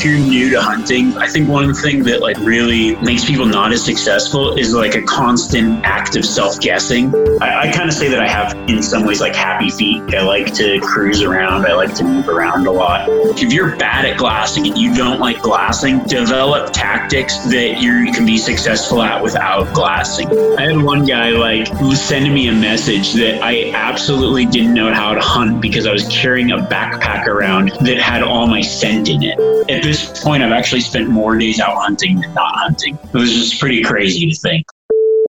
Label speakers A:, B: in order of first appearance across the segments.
A: if you're new to hunting, I think one thing that like really makes people not as successful is like a constant act of self-guessing. I, I kind of say that I have in some ways like happy feet. I like to cruise around. I like to move around a lot. If you're bad at glassing and you don't like glassing, develop tactics that you can be successful at without glassing. I had one guy like who sending me a message that I absolutely didn't know how to hunt because I was carrying a backpack around that had all my scent in it. At this point, I've actually spent more days out hunting than not hunting. It was just pretty crazy to think.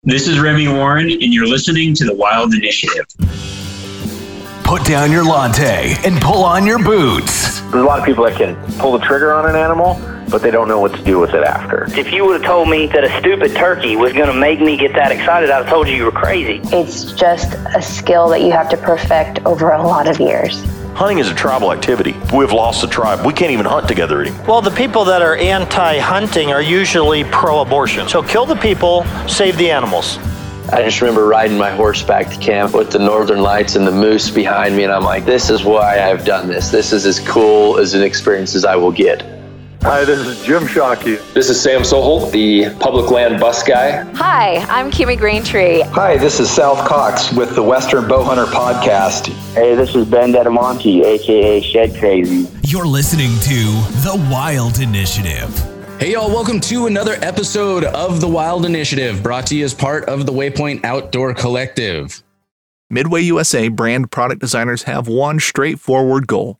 A: This is Remi Warren, and you're listening to the Wild Initiative.
B: Put down your latte and pull on your boots.
C: There's a lot of people that can pull the trigger on an animal, but they don't know what to do with it after.
D: If you would have told me that a stupid turkey was going to make me get that excited, I'd have told you you were crazy.
E: It's just a skill that you have to perfect over a lot of years.
F: Hunting is a tribal activity. We've lost the tribe. We can't even hunt together anymore.
G: Well, the people that are anti hunting are usually pro abortion. So kill the people, save the animals.
H: I just remember riding my horse back to camp with the northern lights and the moose behind me, and I'm like, this is why I've done this. This is as cool as an experience as I will get.
I: Hi, this is Jim Shockey.
J: This is Sam Soholt, the public land bus guy.
K: Hi, I'm Kimmy Greentree.
L: Hi, this is South Cox with the Western Bowhunter Podcast.
M: Hey, this is Ben Dedamonte, aka Shed Crazy.
B: You're listening to The Wild Initiative.
N: Hey, y'all, welcome to another episode of The Wild Initiative, brought to you as part of the Waypoint Outdoor Collective.
O: Midway USA brand product designers have one straightforward goal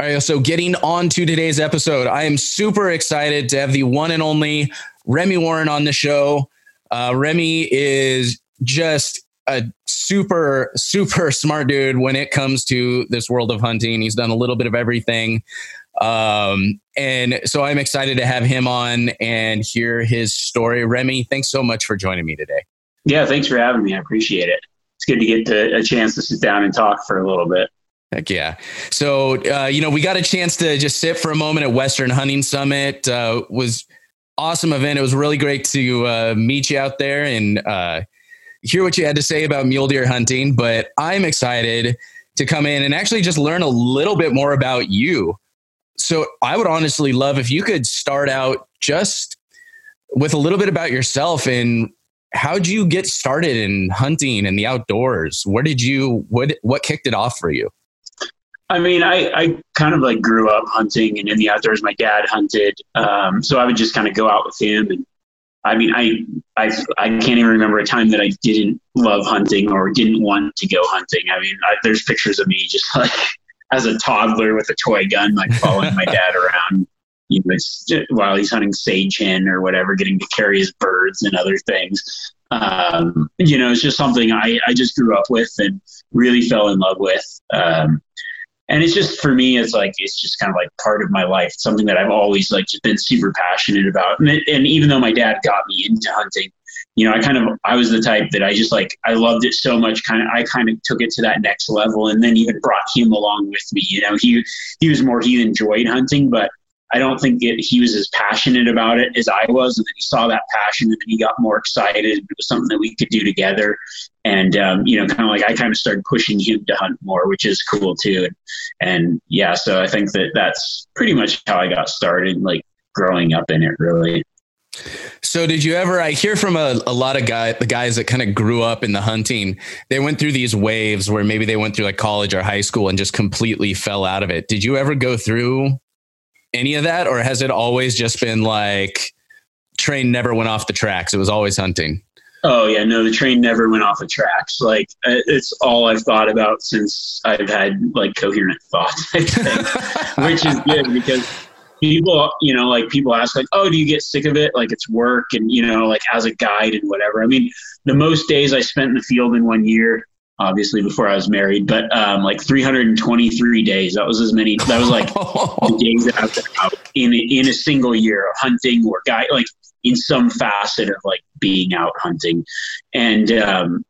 N: All right, so getting on to today's episode, I am super excited to have the one and only Remi Warren on the show. Uh, Remi is just a super, super smart dude when it comes to this world of hunting. He's done a little bit of everything. Um, and so I'm excited to have him on and hear his story. Remi, thanks so much for joining me today.
A: Yeah, thanks for having me. I appreciate it. It's good to get to, a chance to sit down and talk for a little bit.
N: Heck yeah. So, uh, you know, we got a chance to just sit for a moment at Western Hunting Summit. Uh, was awesome event. It was really great to uh, meet you out there and uh, hear what you had to say about mule deer hunting. But I'm excited to come in and actually just learn a little bit more about you. So, I would honestly love if you could start out just with a little bit about yourself and how did you get started in hunting and the outdoors? Where did you what what kicked it off for you?
A: I mean, I, I kind of like grew up hunting and in the outdoors. My dad hunted, um, so I would just kind of go out with him. And I mean, I, I I can't even remember a time that I didn't love hunting or didn't want to go hunting. I mean, I, there's pictures of me just like as a toddler with a toy gun, like following my dad around. You know, while he's hunting sage hen or whatever, getting to carry his birds and other things. Um, you know, it's just something I, I just grew up with and really fell in love with. Um, and it's just for me it's like it's just kind of like part of my life. It's something that i've always like just been super passionate about. And, and even though my dad got me into hunting you know i kind of i was the type that i just like i loved it so much kind of i kind of took it to that next level and then even brought him along with me. You know he he was more he enjoyed hunting but I don't think it, he was as passionate about it as I was. And then he saw that passion and he got more excited. It was something that we could do together. And, um, you know, kind of like I kind of started pushing him to hunt more, which is cool too. And, and yeah, so I think that that's pretty much how I got started, like growing up in it really.
N: So did you ever I hear from a, a lot of guys the guys that kind of grew up in the hunting, they went through these waves where maybe they went through like college or high school and just completely fell out of it. Did you ever go through any of that, or has it always just been like train never went off the tracks? It was always hunting.
A: Oh yeah, no, the train never went off the tracks. Like uh, it's all I've thought about since I've had like coherent thoughts, I think, which is good because people, you know, like people ask like, "Oh, do you get sick of it? Like it's work and you know, like as a guide and whatever." I mean, the most days I spent in the field in one year, obviously before I was married, but um, like 323 days. That was as many. That was like the days that I was out in in a single year of hunting or guide, like in some facet of like being out hunting, and um,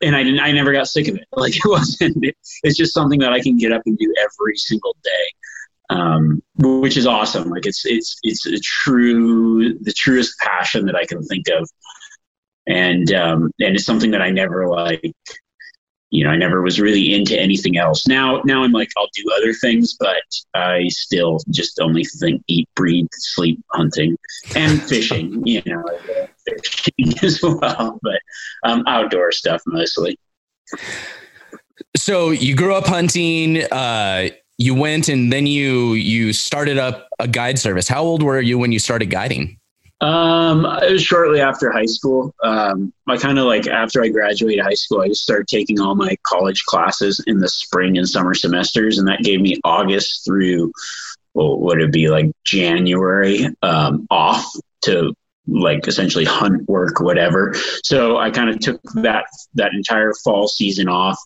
A: and I didn't. I never got sick of it. Like it wasn't. It's just something that I can get up and do every single day. Um, which is awesome. Like it's it's it's a true the truest passion that I can think of, and um, and it's something that I never like you know, I never was really into anything else. Now, now I'm like, I'll do other things, but I still just only think, eat, breathe, sleep, hunting, and fishing. You know, fishing as well, but um, outdoor stuff mostly.
N: So you grew up hunting. Uh, you went and then you you started up a guide service. How old were you when you started guiding?
A: Um, it was shortly after high school. Um, I kind of like after I graduated high school, I just started taking all my college classes in the spring and summer semesters, and that gave me August through what would it be like January um, off to like essentially hunt work, whatever. So I kind of took that that entire fall season off,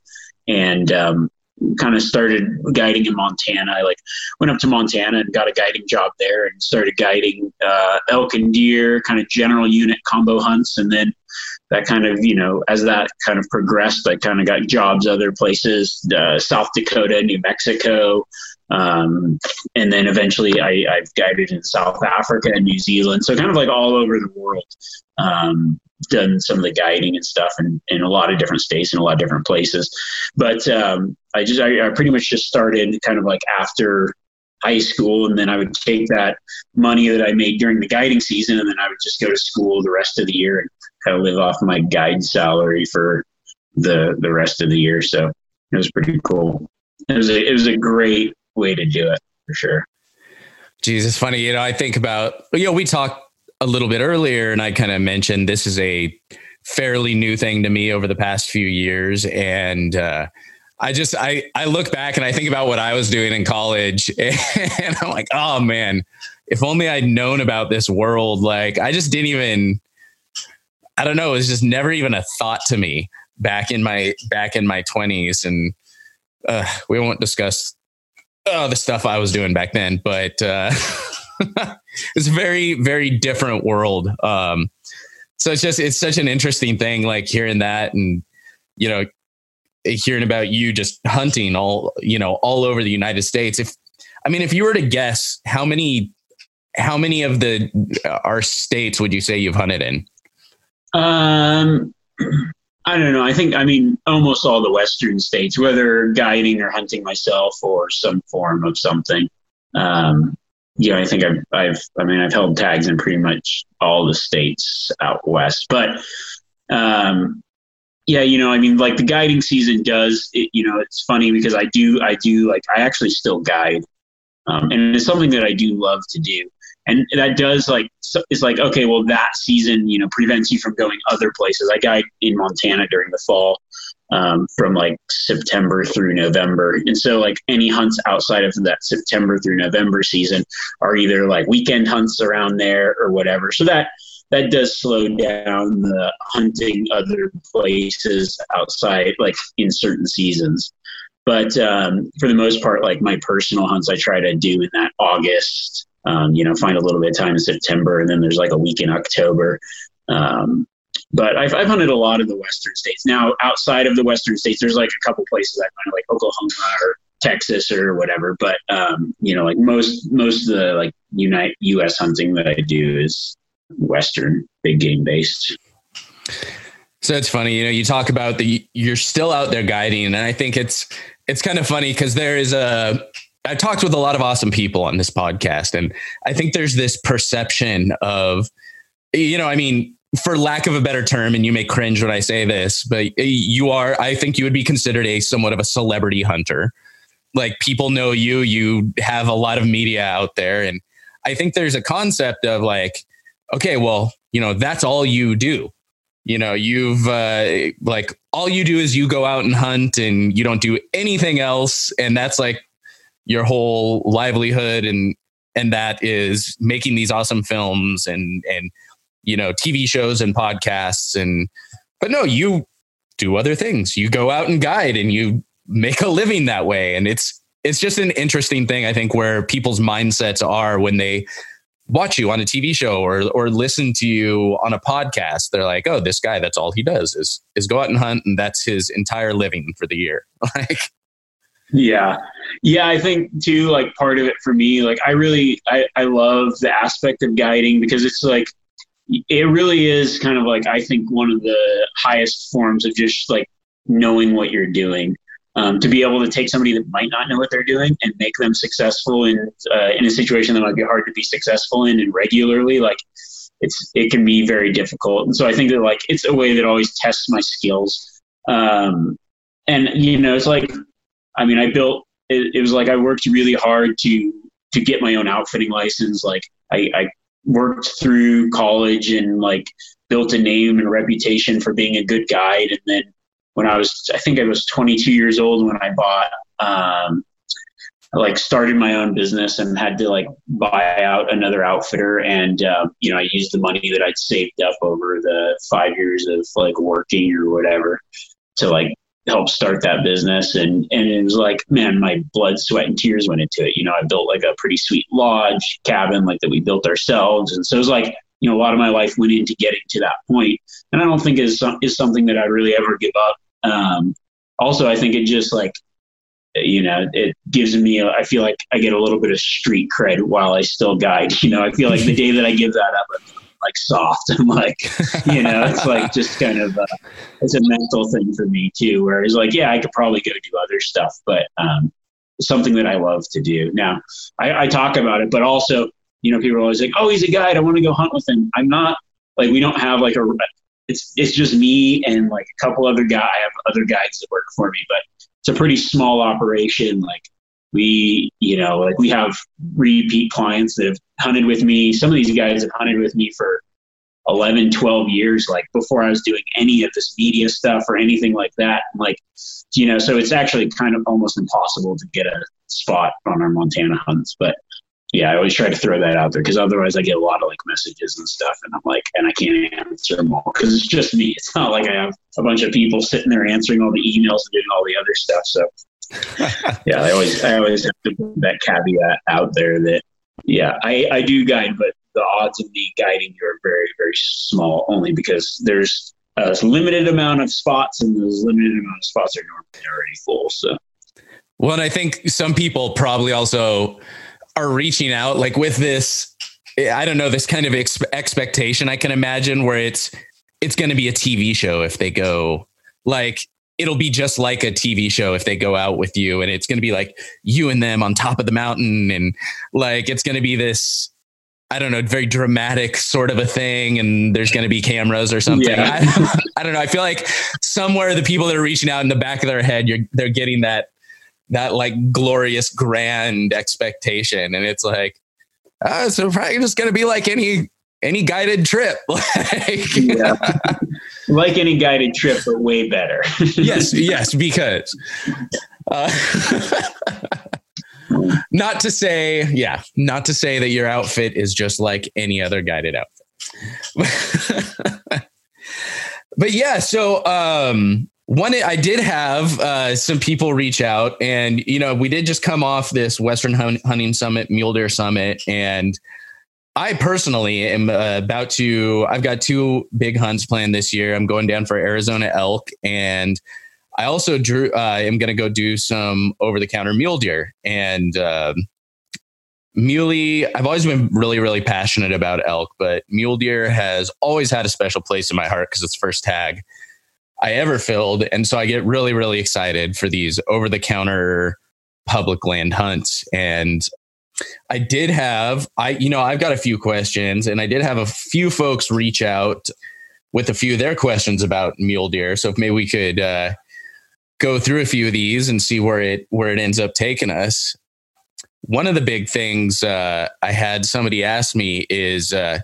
A: and um, kind of started guiding in Montana. I like went up to Montana and got a guiding job there and started guiding uh, elk and deer, kind of general unit combo hunts. And then that kind of, you know, as that kind of progressed, I kind of got jobs other places, uh, South Dakota, New Mexico. Um, and then eventually I, I've guided in South Africa and New Zealand. So kind of like all over the world. Um, done some of the guiding and stuff in, in a lot of different states and a lot of different places. But um, I just, I, I pretty much just started kind of like after high school and then I would take that money that I made during the guiding season and then I would just go to school the rest of the year and kind of live off my guide salary for the the rest of the year. So it was pretty cool. It was a, it was a great way to do it for sure.
N: Jesus, funny. You know, I think about, you know, we talked a little bit earlier, and I kind of mentioned this is a fairly new thing to me over the past few years, and uh, I just I I look back and I think about what I was doing in college, and I'm like, oh man, if only I'd known about this world. Like I just didn't even. I don't know. It was just never even a thought to me back in my back in my twenties, and uh, we won't discuss uh, the stuff I was doing back then. But uh, it's a very very different world um so it's just it's such an interesting thing like hearing that and you know hearing about you just hunting all you know all over the united states if i mean if you were to guess how many how many of the our states would you say you've hunted in
A: um I don't know. I think, I mean, almost all the Western states, whether guiding or hunting myself or some form of something. Um, you know, I think I've, I've, I mean, I've held tags in pretty much all the states out west, but, um, yeah, you know, I mean, like the guiding season does, it, you know, it's funny because I do, I do like, I actually still guide. Um, and it's something that I do love to do. And that does like, so it's like, okay, well, that season, you know, prevents you from going other places. I guide in Montana during the fall um, from like September through November. And so, like any hunts outside of that September through November season are either like weekend hunts around there or whatever. So that that does slow down the hunting other places outside, like in certain seasons. But um, for the most part, like my personal hunts, I try to do in that August. Um, you know, find a little bit of time in September, and then there's like a week in October. Um, but I've, I've hunted a lot of the western states. Now, outside of the western states, there's like a couple places I've hunted, like Oklahoma or Texas or whatever. But um, you know, like most most of the like Unite U.S. hunting that I do is western, big game based.
N: So it's funny, you know, you talk about the you're still out there guiding, and I think it's it's kind of funny because there is a I've talked with a lot of awesome people on this podcast, and I think there's this perception of, you know, I mean, for lack of a better term, and you may cringe when I say this, but you are, I think you would be considered a somewhat of a celebrity hunter. Like people know you, you have a lot of media out there. And I think there's a concept of like, okay, well, you know, that's all you do. you know, you've uh, like all you do is you go out and hunt and you don't do anything else. And that's like your whole livelihood. And, and that is making these awesome films and, and, you know, TV shows and podcasts. And, but no, you do other things. You go out and guide and you make a living that way. And it's, it's just an interesting thing, I think, where people's mindsets are when they watch you on a TV show or or listen to you on a podcast, they're like, "Oh, this guy, that's all he does is is go out and hunt, and that's his entire living for the year." like,
A: yeah, yeah, I think too. Like part of it for me, like I really I I love the aspect of guiding because it's like it really is kind of like I think one of the highest forms of just like knowing what you're doing. Um, to be able to take somebody that might not know what they're doing and make them successful in uh, in a situation that might be hard to be successful in and regularly like it's it can be very difficult. And so i think that like it's a way that always tests my skills. Um, and you know it's like i mean i built it, it was like i worked really hard to to get my own outfitting license like i, I worked through college and like built a name and reputation for being a good guide and then when I was, I think I was 22 years old when I bought, um, like started my own business and had to like buy out another outfitter. And, uh, you know, I used the money that I'd saved up over the five years of like working or whatever to like help start that business. And, and it was like, man, my blood, sweat and tears went into it. You know, I built like a pretty sweet lodge cabin, like that we built ourselves. And so it was like, you know, a lot of my life went into getting to that point. And I don't think is, is something that I really ever give up um, also, I think it just like, you know, it gives me, I feel like I get a little bit of street cred while I still guide. You know, I feel like the day that I give that up, like soft. I'm like, you know, it's like just kind of, uh, it's a mental thing for me too, where it's like, yeah, I could probably go do other stuff, but um, something that I love to do. Now, I, I talk about it, but also, you know, people are always like, oh, he's a guide. I want to go hunt with him. I'm not like, we don't have like a, it's it's just me and like a couple other guys. I have other guys that work for me, but it's a pretty small operation. Like we, you know, like we have repeat clients that have hunted with me. Some of these guys have hunted with me for 11, 12 years, like before I was doing any of this media stuff or anything like that. Like, you know, so it's actually kind of almost impossible to get a spot on our Montana hunts. But yeah, I always try to throw that out there because otherwise I get a lot of like messages and stuff, and I'm like, and I can't answer them all because it's just me. It's not like I have a bunch of people sitting there answering all the emails and doing all the other stuff. So yeah, I always I always have to put that caveat out there that yeah, I I do guide, but the odds of me guiding you are very very small, only because there's a limited amount of spots, and those limited amount of spots are normally already full. So.
N: Well, and I think some people probably also are reaching out like with this i don't know this kind of ex- expectation i can imagine where it's it's going to be a tv show if they go like it'll be just like a tv show if they go out with you and it's going to be like you and them on top of the mountain and like it's going to be this I don't know, very dramatic sort of a thing, and there's going to be cameras or something. Yeah. I, I, don't know. I feel like somewhere the people that are reaching out in the back of their head, you're they're getting that that like glorious grand expectation and it's like uh, so probably just going to be like any any guided trip like,
A: yeah. Like any guided trip but way better.
N: Yes yes because uh, not to say yeah not to say that your outfit is just like any other guided outfit. But yeah so um one i did have uh, some people reach out and you know we did just come off this western hunting summit mule deer summit and i personally am uh, about to i've got two big hunts planned this year i'm going down for arizona elk and i also drew uh, am going to go do some over the counter mule deer and um, muley i've always been really really passionate about elk but mule deer has always had a special place in my heart because it's the first tag I ever filled. And so I get really, really excited for these over the counter public land hunts. And I did have, I, you know, I've got a few questions and I did have a few folks reach out with a few of their questions about mule deer. So if maybe we could uh, go through a few of these and see where it, where it ends up taking us. One of the big things uh, I had somebody ask me is, uh,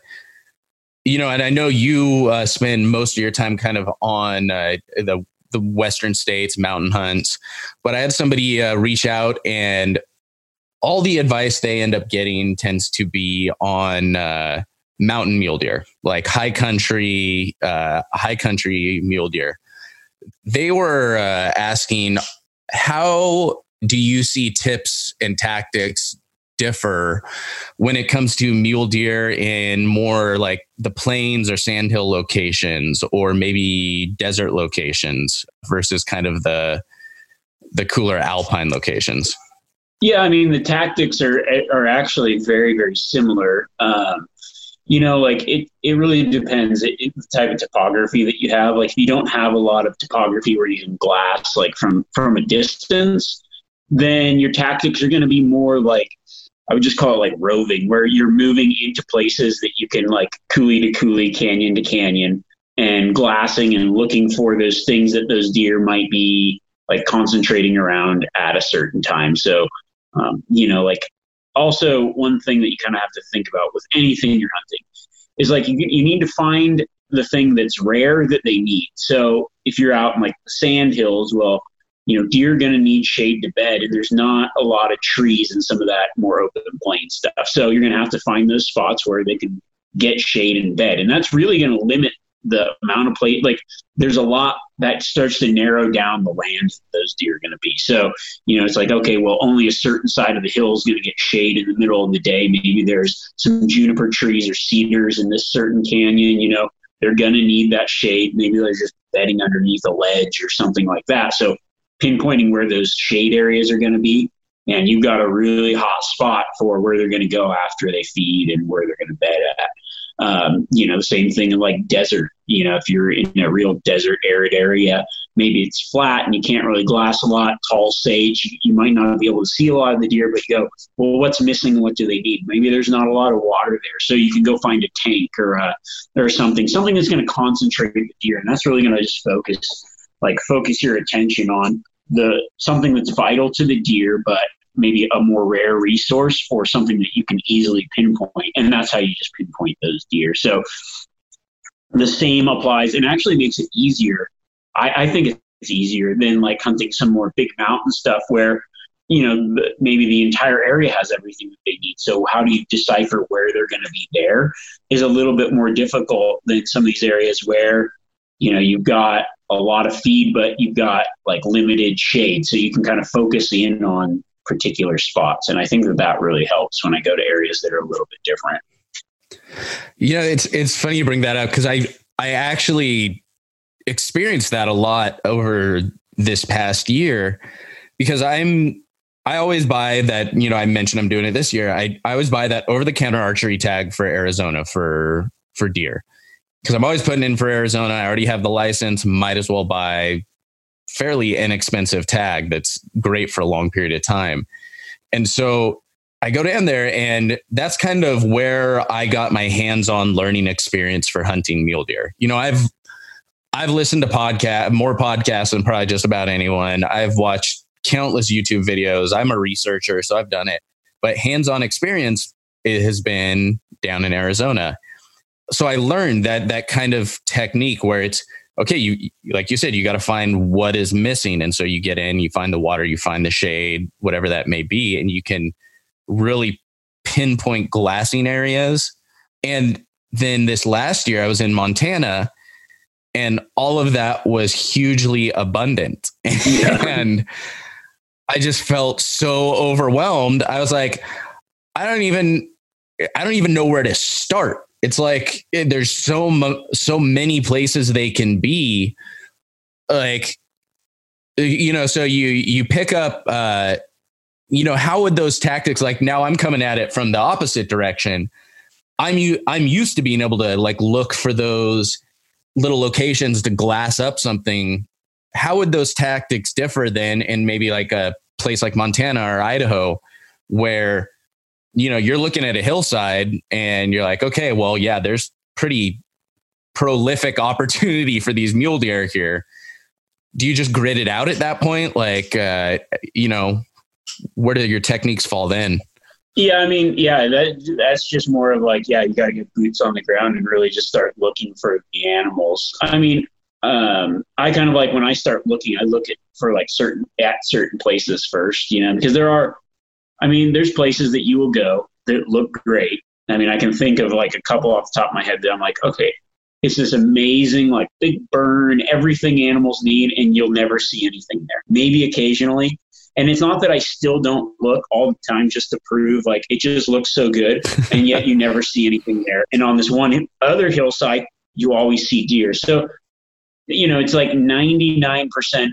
N: you know, and I know you uh, spend most of your time kind of on uh, the the western states, mountain hunts. But I had somebody uh, reach out, and all the advice they end up getting tends to be on uh, mountain mule deer, like high country, uh, high country mule deer. They were uh, asking, how do you see tips and tactics differ when it comes to mule deer in more like the plains or sandhill locations or maybe desert locations versus kind of the the cooler alpine locations
A: yeah i mean the tactics are are actually very very similar. Um, you know like it it really depends. It, it, the type of topography that you have. Like if you don't have a lot of topography where you can glass like from from a distance then your tactics are going to be more like I would just call it like roving, where you're moving into places that you can like coulee to coulee, canyon to canyon, and glassing and looking for those things that those deer might be like concentrating around at a certain time. So, um, you know, like also one thing that you kind of have to think about with anything you're hunting is like you, you need to find the thing that's rare that they need. So if you're out in like the sand hills, well, you know, deer are going to need shade to bed, and there's not a lot of trees and some of that more open plain stuff. So you're going to have to find those spots where they can get shade in bed, and that's really going to limit the amount of plate. Like there's a lot that starts to narrow down the land those deer are going to be. So you know, it's like okay, well, only a certain side of the hill is going to get shade in the middle of the day. Maybe there's some juniper trees or cedars in this certain canyon. You know, they're going to need that shade. Maybe they're just bedding underneath a ledge or something like that. So pinpointing where those shade areas are going to be. And you've got a really hot spot for where they're going to go after they feed and where they're going to bed at. Um, you know, same thing in like desert. You know, if you're in a real desert arid area, maybe it's flat and you can't really glass a lot, tall sage, you, might not be able to see a lot of the deer, but you go, well, what's missing? What do they need? Maybe there's not a lot of water there. So you can go find a tank or, a, or something, something that's going to concentrate the deer. And that's really going to just focus, like focus your attention on the something that's vital to the deer, but maybe a more rare resource or something that you can easily pinpoint. And that's how you just pinpoint those deer. So the same applies and actually makes it easier. I, I think it's easier than like hunting some more big mountain stuff where, you know, maybe the entire area has everything that they need. So how do you decipher where they're going to be there is a little bit more difficult than some of these areas where, you know, you've got a lot of feed, but you've got like limited shade. So you can kind of focus in on particular spots. And I think that that really helps when I go to areas that are a little bit different.
N: You know, it's, it's funny you bring that up because I, I actually experienced that a lot over this past year because I'm, I always buy that, you know, I mentioned I'm doing it this year. I, I always buy that over the counter archery tag for Arizona for, for deer because I'm always putting in for Arizona. I already have the license. Might as well buy fairly inexpensive tag that's great for a long period of time. And so I go down there, and that's kind of where I got my hands-on learning experience for hunting mule deer. You know, I've I've listened to podcast more podcasts than probably just about anyone. I've watched countless YouTube videos. I'm a researcher, so I've done it. But hands-on experience it has been down in Arizona so I learned that that kind of technique where it's okay, you like you said, you got to find what is missing, and so you get in, you find the water, you find the shade, whatever that may be, and you can really pinpoint glassing areas. And then this last year, I was in Montana, and all of that was hugely abundant, yeah. and I just felt so overwhelmed. I was like, I don't even, I don't even know where to start it's like eh, there's so mo- so many places they can be like eh, you know so you you pick up uh you know how would those tactics like now i'm coming at it from the opposite direction. I'm u- i'm used to being able to like look for those little locations to glass up something. How would those tactics differ then in maybe like a place like montana or idaho where you know, you're looking at a hillside and you're like, okay, well, yeah, there's pretty prolific opportunity for these mule deer here. Do you just grit it out at that point? Like, uh, you know, where do your techniques fall then?
A: Yeah, I mean, yeah, that that's just more of like, yeah, you got to get boots on the ground and really just start looking for the animals. I mean, um, I kind of like when I start looking, I look at for like certain at certain places first, you know, because there are, I mean, there's places that you will go that look great. I mean, I can think of like a couple off the top of my head that I'm like, okay, it's this amazing, like big burn, everything animals need, and you'll never see anything there. Maybe occasionally. And it's not that I still don't look all the time just to prove like it just looks so good, and yet you never see anything there. And on this one other hillside, you always see deer. So you know, it's like 99%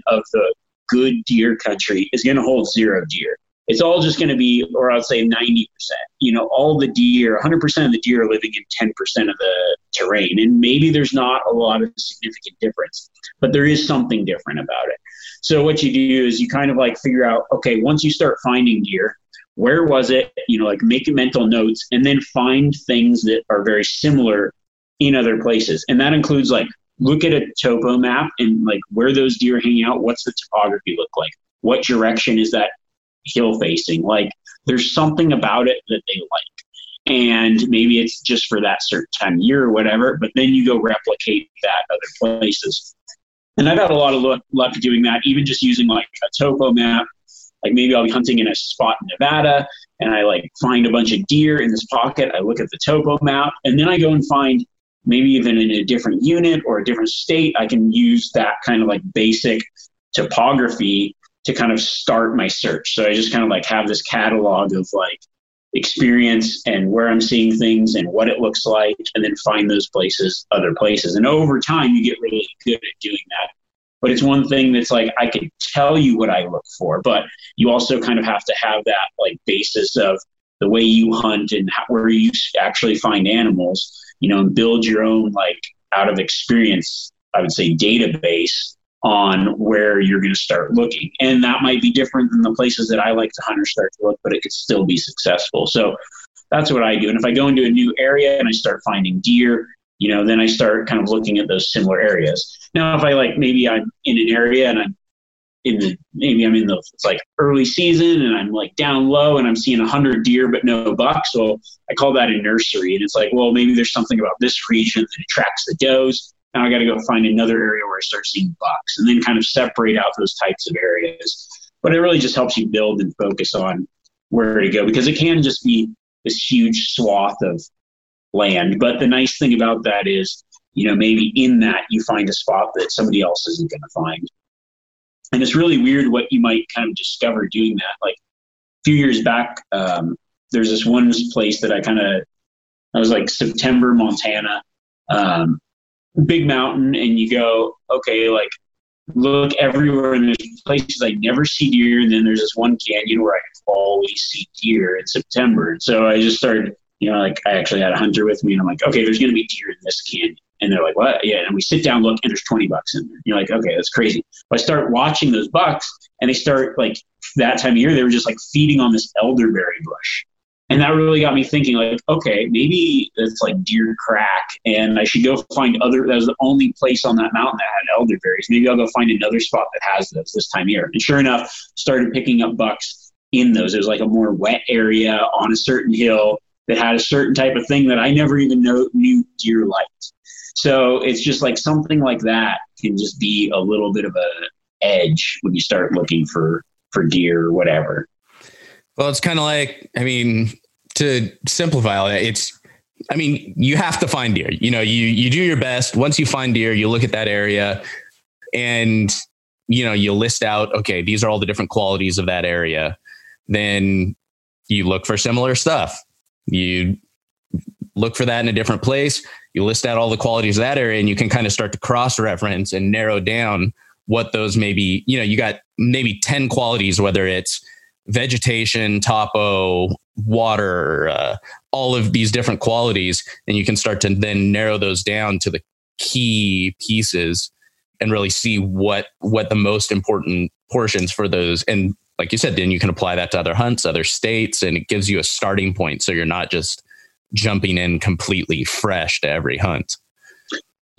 A: of the good deer country is going to hold zero deer. It's all just going to be, or I'd say 90%. You know, all the deer, 100% of the deer are living in 10% of the terrain. And maybe there's not a lot of significant difference, but there is something different about it. So what you do is you kind of like figure out, okay, once you start finding deer, where was it? You know, like make mental notes and then find things that are very similar in other places. And that includes like look at a topo map and like where those deer hang out. What's the topography look like? What direction is that hill facing? Like there's something about it that they like. And maybe it's just for that certain time year or whatever, but then you go replicate that other places. And I've had a lot of luck, luck doing that, even just using like a topo map. Like maybe I'll be hunting in a spot in Nevada and I like find a bunch of deer in this pocket. I look at the topo map and then I go and find maybe even in a different unit or a different state, I can use that kind of like basic topography to kind of start my search. So I just kind of like have this catalog of like experience and where I'm seeing things and what it looks like, and then find those places, other places. And over time, you get really good at doing that. But it's one thing that's like I can tell you what I look for, but you also kind of have to have that like basis of the way you hunt and how, where you actually find animals you know, and build your own like out of experience, I would say database on where you're going to start looking. And that might be different than the places that I like to hunt or start to look, but it could still be successful. So that's what I do. And if I go into a new area and I start finding deer, you know, then I start kind of looking at those similar areas. Now, if I like maybe I'm in an area and I'm in the maybe I'm in the it's like early season and I'm like down low and I'm seeing a hundred deer but no bucks. Well, I call that a nursery, and it's like, well, maybe there's something about this region that attracts the does. Now I got to go find another area where I start seeing bucks, and then kind of separate out those types of areas. But it really just helps you build and focus on where to go because it can just be this huge swath of land. But the nice thing about that is, you know, maybe in that you find a spot that somebody else isn't going to find and it's really weird what you might kind of discover doing that. Like a few years back, um, there's this one place that I kind of, I was like September, Montana, um, big mountain, and you go, okay, like look everywhere, and there's places I never see deer, and then there's this one canyon where I always see deer in September, and so I just started, you know, like I actually had a hunter with me, and I'm like, okay, there's going to be deer in this canyon. And they're like, what? Yeah. And we sit down, look, and there's 20 bucks in there. You're like, okay, that's crazy. But I start watching those bucks and they start like that time of year, they were just like feeding on this elderberry bush. And that really got me thinking, like, okay, maybe it's like deer crack, and I should go find other. That was the only place on that mountain that had elderberries. Maybe I'll go find another spot that has those this time of year. And sure enough, started picking up bucks in those. It was like a more wet area on a certain hill that had a certain type of thing that I never even know, knew deer liked. So it's just like something like that can just be a little bit of a edge when you start looking for for deer or whatever.
N: Well, it's kind of like I mean to simplify it, it's I mean you have to find deer. You know, you you do your best. Once you find deer, you look at that area and you know you list out okay these are all the different qualities of that area then you look for similar stuff you look for that in a different place you list out all the qualities of that area and you can kind of start to cross reference and narrow down what those maybe, you know, you got maybe 10 qualities, whether it's vegetation, topo, water, uh, all of these different qualities. And you can start to then narrow those down to the key pieces and really see what what the most important portions for those and like you said then you can apply that to other hunts other states and it gives you a starting point so you're not just jumping in completely fresh to every hunt.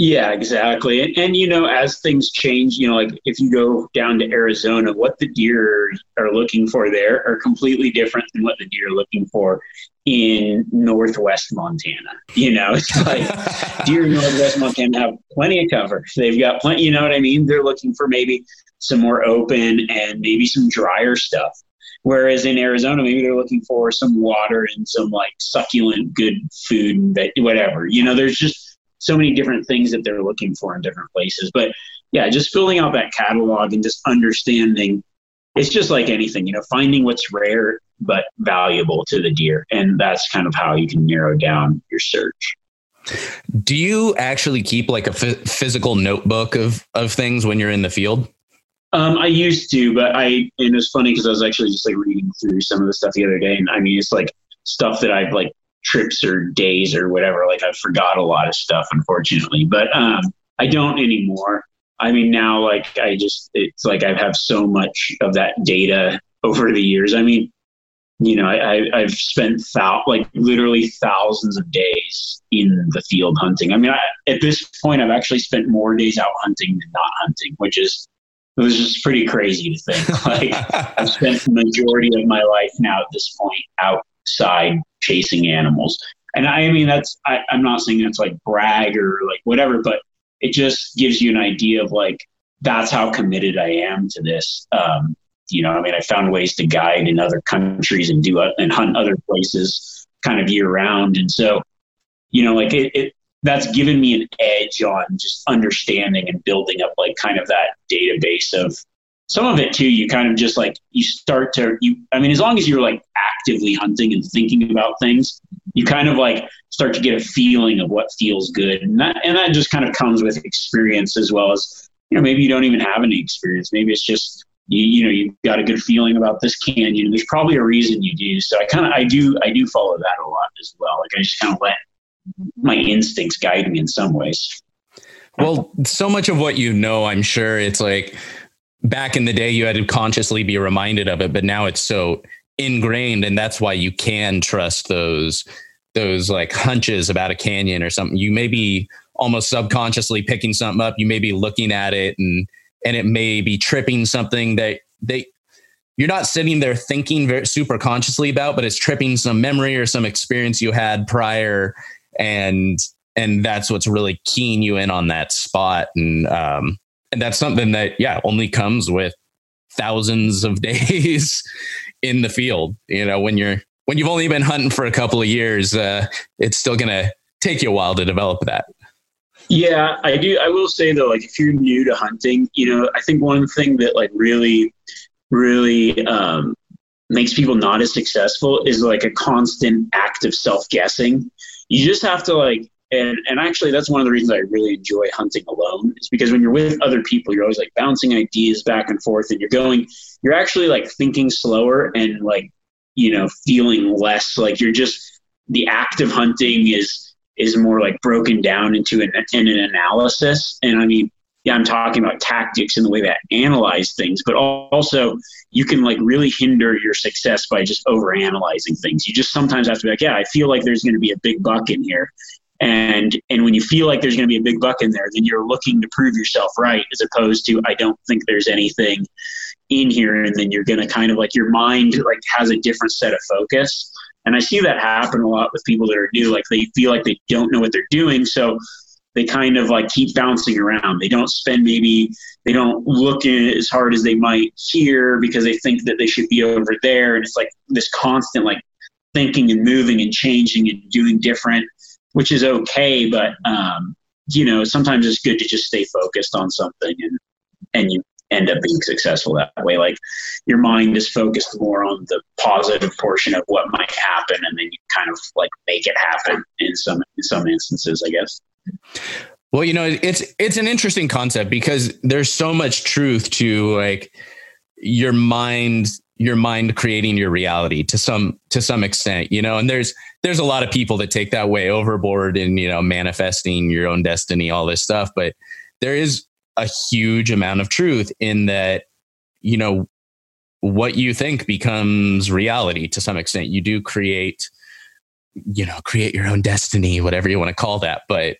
A: Yeah, exactly. And, and, you know, as things change, you know, like if you go down to Arizona, what the deer are looking for there are completely different than what the deer are looking for in Northwest Montana. You know, it's like deer in Northwest Montana have plenty of cover. They've got plenty, you know what I mean? They're looking for maybe some more open and maybe some drier stuff. Whereas in Arizona, maybe they're looking for some water and some like succulent, good food and whatever. You know, there's just so many different things that they're looking for in different places. But yeah, just filling out that catalog and just understanding it's just like anything, you know, finding what's rare but valuable to the deer. And that's kind of how you can narrow down your search.
N: Do you actually keep like a f- physical notebook of, of things when you're in the field?
A: Um, I used to, but I, and it's funny because I was actually just like reading through some of the stuff the other day. And I mean, it's like stuff that I've like trips or days or whatever. Like I forgot a lot of stuff, unfortunately, but um, I don't anymore. I mean, now like I just it's like I have so much of that data over the years. I mean, you know, I, I've spent thou- like literally thousands of days in the field hunting. I mean, I, at this point, I've actually spent more days out hunting than not hunting, which is it was just pretty crazy to think. Like I've spent the majority of my life now at this point outside chasing animals. And I mean, that's, I, I'm not saying that's like brag or like whatever, but it just gives you an idea of like, that's how committed I am to this. Um, you know, I mean, I found ways to guide in other countries and do uh, and hunt other places kind of year round. And so, you know, like it, it that's given me an edge on just understanding and building up like kind of that database of some of it too you kind of just like you start to you i mean as long as you're like actively hunting and thinking about things you kind of like start to get a feeling of what feels good. And that and that just kind of comes with experience as well as you know maybe you don't even have any experience. Maybe it's just you, you know you've got a good feeling about this canyon. There's probably a reason you do. So i kind of i do i do follow that a lot as well. Like i just kind of let my instincts guide me in some ways.
N: Well so much of what you know i'm sure it's like back in the day you had to consciously be reminded of it but now it's so ingrained and that's why you can trust those those like hunches about a canyon or something. You may be almost subconsciously picking something up. You may be looking at it and and it may be tripping something that they you're not sitting there thinking very super consciously about but it's tripping some memory or some experience you had prior and and that's what's really keying you in on that spot and um and that's something that yeah only comes with thousands of days in the field you know when you're when you've only been hunting for a couple of years uh, it's still gonna take you a while to develop that.
A: Yeah i do i will say though like if you're new to hunting you know i think one thing that like really really um, makes people not as successful is like a constant act of self-guessing. You just have to like and and actually that's one of the reasons I really enjoy hunting alone is because when you're with other people you're always like bouncing ideas back and forth and you're going you're actually like thinking slower and like you know feeling less. Like you're just the act of hunting is is more like broken down into an, in an analysis. And I mean yeah I'm talking about tactics and the way that analyze things but also you can like really hinder your success by just over analyzing things. You just sometimes have to be like yeah I feel like there's going to be a big buck in here and and when you feel like there's going to be a big buck in there then you're looking to prove yourself right as opposed to i don't think there's anything in here. And then you're going to kind of like your mind like has a different set of focus. And i see that happen a lot with people that are new like they feel like they don't know what they're doing so they kind of like keep bouncing around. They don't spend maybe they don't look as hard as they might here because they think that they should be over there. And it's like this constant like thinking and moving and changing and doing different which is okay. But um, you know, sometimes it's good to just stay focused on something, and and you end up being successful that way. Like your mind is focused more on the positive portion of what might happen, and then you kind of like make it happen in some in some instances, I guess.
N: Well, you know, it's it's an interesting concept because there's so much truth to like your mind your mind creating your reality to some to some extent you know and there's there's a lot of people that take that way overboard and you know manifesting your own destiny all this stuff but there is a huge amount of truth in that you know what you think becomes reality to some extent. You do create you know create your own destiny whatever you want to call that but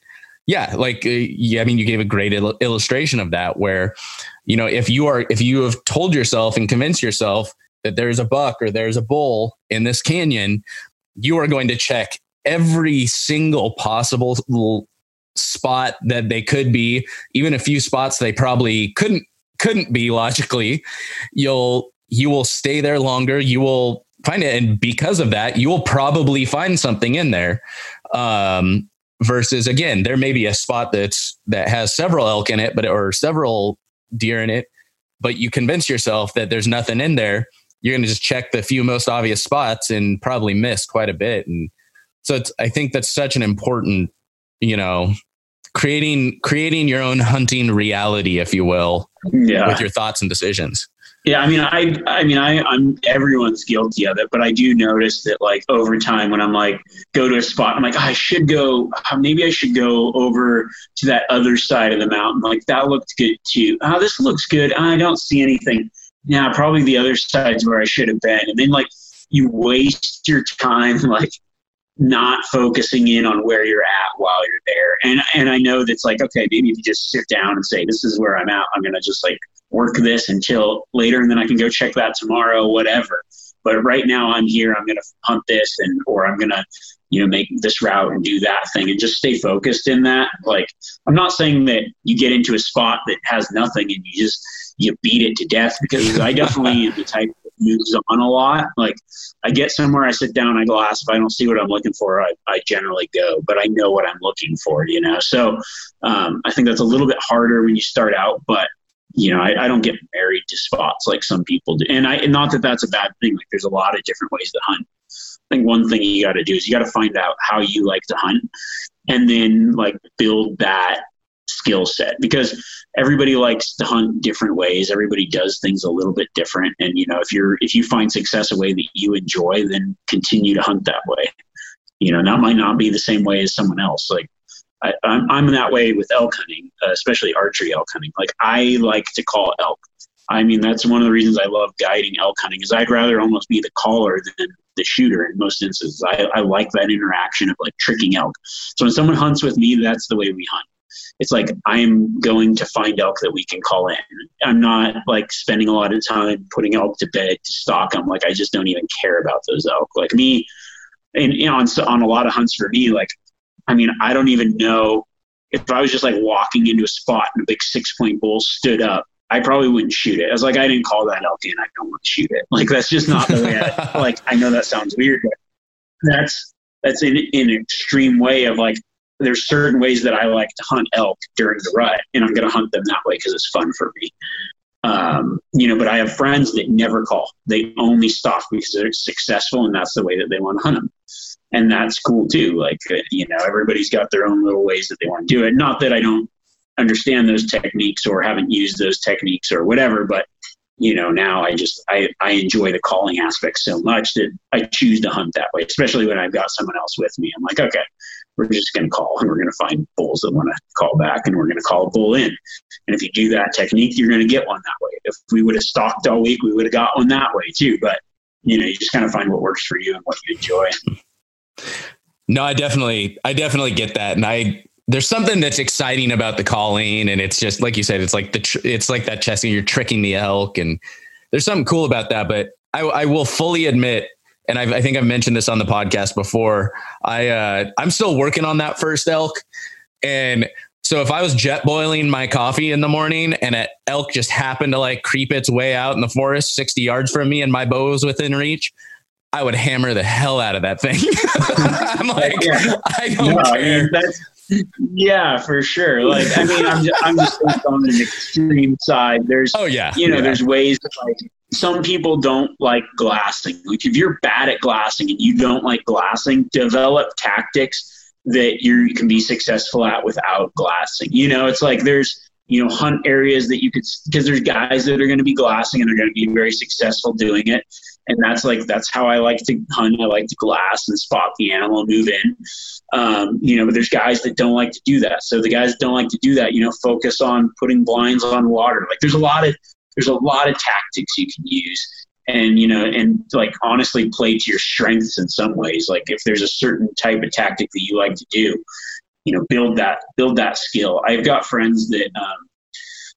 N: yeah, like uh, yeah, I mean, you gave a great il- illustration of that where, you know, if you are if you have told yourself and convinced yourself that there's a buck or there's a bull in this canyon, you are going to check every single possible spot that they could be, even a few spots they probably couldn't couldn't be logically. You'll you will stay there longer. You will find it, and because of that, you will probably find something in there. Um, versus again, there may be a spot that's that has several elk in it, but or several deer in it, but you convince yourself that there's nothing in there. You're going to just check the few most obvious spots and probably miss quite a bit. And so it's, I think that's such an important, you know, creating creating your own hunting reality, if you will,
A: yeah.
N: with your thoughts and decisions.
A: Yeah, I mean, I, I mean, I, I'm everyone's guilty of it, but I do notice that like over time, when I'm like go to a spot, I'm like, oh, I should go, uh, maybe I should go over to that other side of the mountain. Like that looked good too. Oh, this looks good. I don't see anything. Yeah, probably the other side's where I should have been. And then like you waste your time like not focusing in on where you're at while you're there. And and I know that's like, okay, maybe if you just sit down and say, This is where I'm at, I'm gonna just like work this until later and then I can go check that tomorrow, whatever. But right now I'm here, I'm gonna hunt this and or I'm gonna, you know, make this route and do that thing and just stay focused in that. Like I'm not saying that you get into a spot that has nothing and you just you beat it to death because I definitely am the type that moves on a lot. Like I get somewhere, I sit down, I glass. If I don't see what I'm looking for, I, I generally go, but I know what I'm looking for, you know? So um, I think that's a little bit harder when you start out, but you know, I, I, don't get married to spots like some people do. And I, and not that that's a bad thing. Like there's a lot of different ways to hunt. I think one thing you got to do is you got to find out how you like to hunt and then like build that skill set because everybody likes to hunt different ways everybody does things a little bit different and you know if you're if you find success a way that you enjoy then continue to hunt that way you know that might not be the same way as someone else like I, am I'm that way with elk hunting, uh, especially archery elk hunting. Like I like to call elk. I mean, that's one of the reasons I love guiding elk hunting. Is I'd rather almost be the caller than the shooter in most instances. I, I like that interaction of like tricking elk. So when someone hunts with me, that's the way we hunt. It's like I'm going to find elk that we can call in. I'm not like spending a lot of time putting elk to bed to stalk them. Like I just don't even care about those elk. Like me, and you know, on, on a lot of hunts for me, like I mean, I don't even know if I was just like walking into a spot and a big six point bull stood up, I probably wouldn't shoot it. I was like, I didn't call that elk in. I don't want to shoot it. Like that's just not the way. I, like I know that sounds weird, but that's that's in, in an extreme way of like there's certain ways that I like to hunt elk during the rut, and I'm going to hunt them that way because it's fun for me. Um, you know, but I have friends that never call. They only stop because they're successful, and that's the way that they want to hunt them and that's cool too. Like uh, you know, everybody's got their own little ways that they want to do it. Not that I don't understand those techniques or haven't used those techniques or whatever, but you know, now I just I I enjoy the calling aspect so much that I choose to hunt that way, especially when I've got someone else with me. I'm like, okay, we're just going to call and we're going to find bulls that want to call back and we're going to call a bull in. And if you do that technique, you're going to get one that way. If we would have stalked all week, we would have got one that way too. But you know, you just kind of find what works for you and what you enjoy.
N: No, I definitely, I definitely get that, and I there's something that's exciting about the calling, and it's just like you said, it's like the tr- it's like that chessing. You're tricking the elk, and there's something cool about that. But I, I will fully admit, and I've, i think I've mentioned this on the podcast before. I uh, I'm still working on that first elk, and so if I was jet boiling my coffee in the morning and an elk just happened to like creep its way out in the forest 60 yards from me and my bow was within reach, I would hammer the hell out of that thing. I'm like, yeah. I don't no, care. I
A: mean, yeah, for sure. Like, I mean, I'm just, I'm just on an extreme side. There's,
N: oh yeah,
A: you know,
N: yeah.
A: there's ways to like some people don't like glassing. Like, if you're bad at glassing and you don't like glassing, develop tactics that you can be successful at without glassing. You know, it's like there's you know hunt areas that you could because there's guys that are going to be glassing and they're going to be very successful doing it and that's like that's how I like to hunt. I like to glass and spot the animal, move in. Um, you know, but there's guys that don't like to do that. So the guys that don't like to do that, you know, focus on putting blinds on water. Like there's a lot of there's a lot of tactics you can use, and you know, and like honestly play to your strengths in some ways. Like if there's a certain type of tactic that you like to do, you know build that build that skill. I've got friends that um,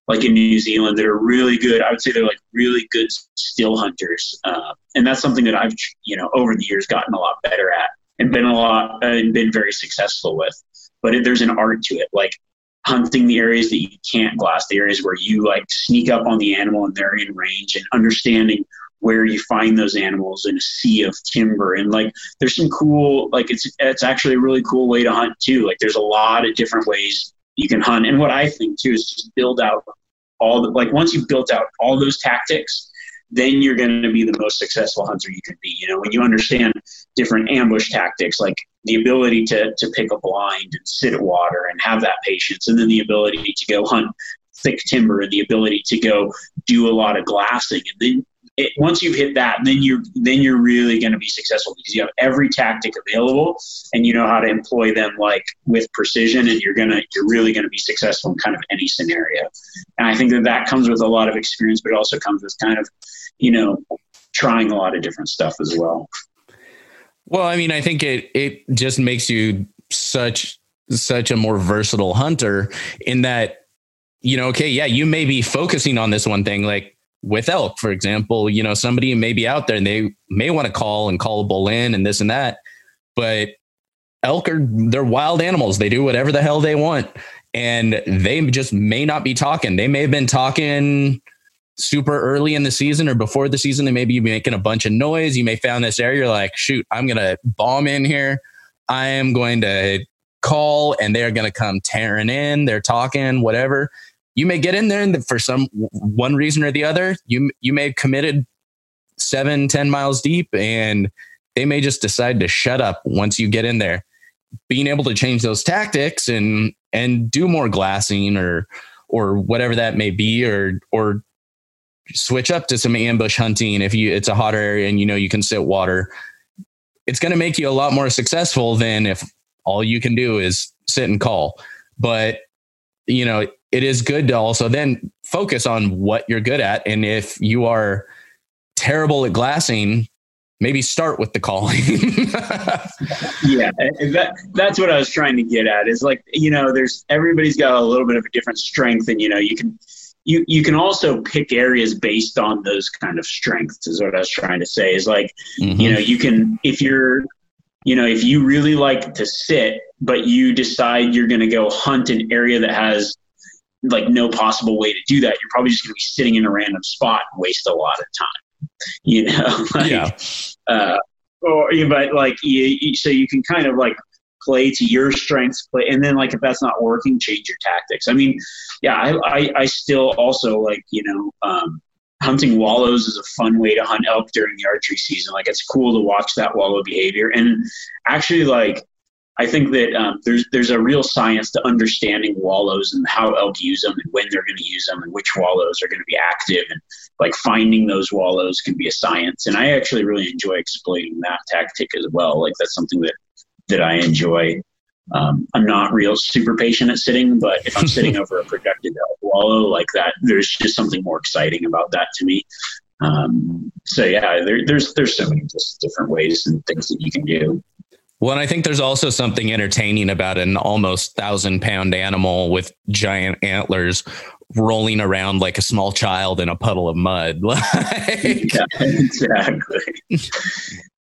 A: like in New Zealand that are really good. I would say they're like really good still hunters, uh, and that's something that I've you know over the years gotten a lot better at and been a lot and been very successful with. But there's an art to it, like hunting the areas that you can't glass, the areas where you like sneak up on the animal and they're in range, and understanding where you find those animals in a sea of timber. And like there's some cool like it's it's actually a really cool way to hunt too. Like there's a lot of different ways you can hunt. And what i think too is just build out all the like once you've built out all those tactics then you're going to be the most successful hunter you can be. You know when you understand different ambush tactics like the ability to to pick a blind and sit at water and have that patience and then the ability to go hunt thick timber and the ability to go do a lot of glassing and then it, once you've hit that, then you're then you're really going to be successful because you have every tactic available and you know how to employ them like with precision, and you're gonna you're really going to be successful in kind of any scenario. And I think that that comes with a lot of experience, but it also comes with kind of you know trying a lot of different stuff as well.
N: Well, I mean, I think it it just makes you such such a more versatile hunter in that you know, okay, yeah, you may be focusing on this one thing like with elk, for example, you know, somebody may be out there and they may want to call and call a bull in and this and that, but elk are they're wild animals. They do whatever the hell they want. And they just may not be talking. They may have been talking super early in the season or before the season. and They may be making a bunch of noise. You may found this area. You're like, shoot, I'm gonna bomb in here. I am going to call and they're gonna come tearing in. They're talking, whatever you may get in there and for some one reason or the other you you may have committed seven ten miles deep and they may just decide to shut up once you get in there being able to change those tactics and and do more glassing or or whatever that may be or or switch up to some ambush hunting if you it's a hotter area and you know you can sit water it's going to make you a lot more successful than if all you can do is sit and call but you know it is good to also then focus on what you're good at. And if you are terrible at glassing, maybe start with the calling.
A: yeah, that, that's what I was trying to get at. Is like you know, there's everybody's got a little bit of a different strength, and you know, you can you you can also pick areas based on those kind of strengths. Is what I was trying to say. Is like mm-hmm. you know, you can if you're you know if you really like to sit, but you decide you're going to go hunt an area that has like no possible way to do that, you're probably just going to be sitting in a random spot and waste a lot of time. You know, like, yeah. Uh, or but like you, you, so you can kind of like play to your strengths, play, and then like if that's not working, change your tactics. I mean, yeah, I I, I still also like you know. Um, hunting wallows is a fun way to hunt elk during the archery season. Like it's cool to watch that wallow behavior. And actually, like I think that um, there's there's a real science to understanding wallows and how elk use them and when they're going to use them and which wallows are going to be active and like finding those wallows can be a science. And I actually really enjoy exploiting that tactic as well. Like that's something that that I enjoy. Um, I'm not real super patient at sitting, but if I'm sitting over a projected wallow like that, there's just something more exciting about that to me. Um, so yeah, there, there's there's so many just different ways and things that you can do.
N: Well, and I think there's also something entertaining about an almost thousand pound animal with giant antlers rolling around like a small child in a puddle of mud. like,
A: yeah, exactly.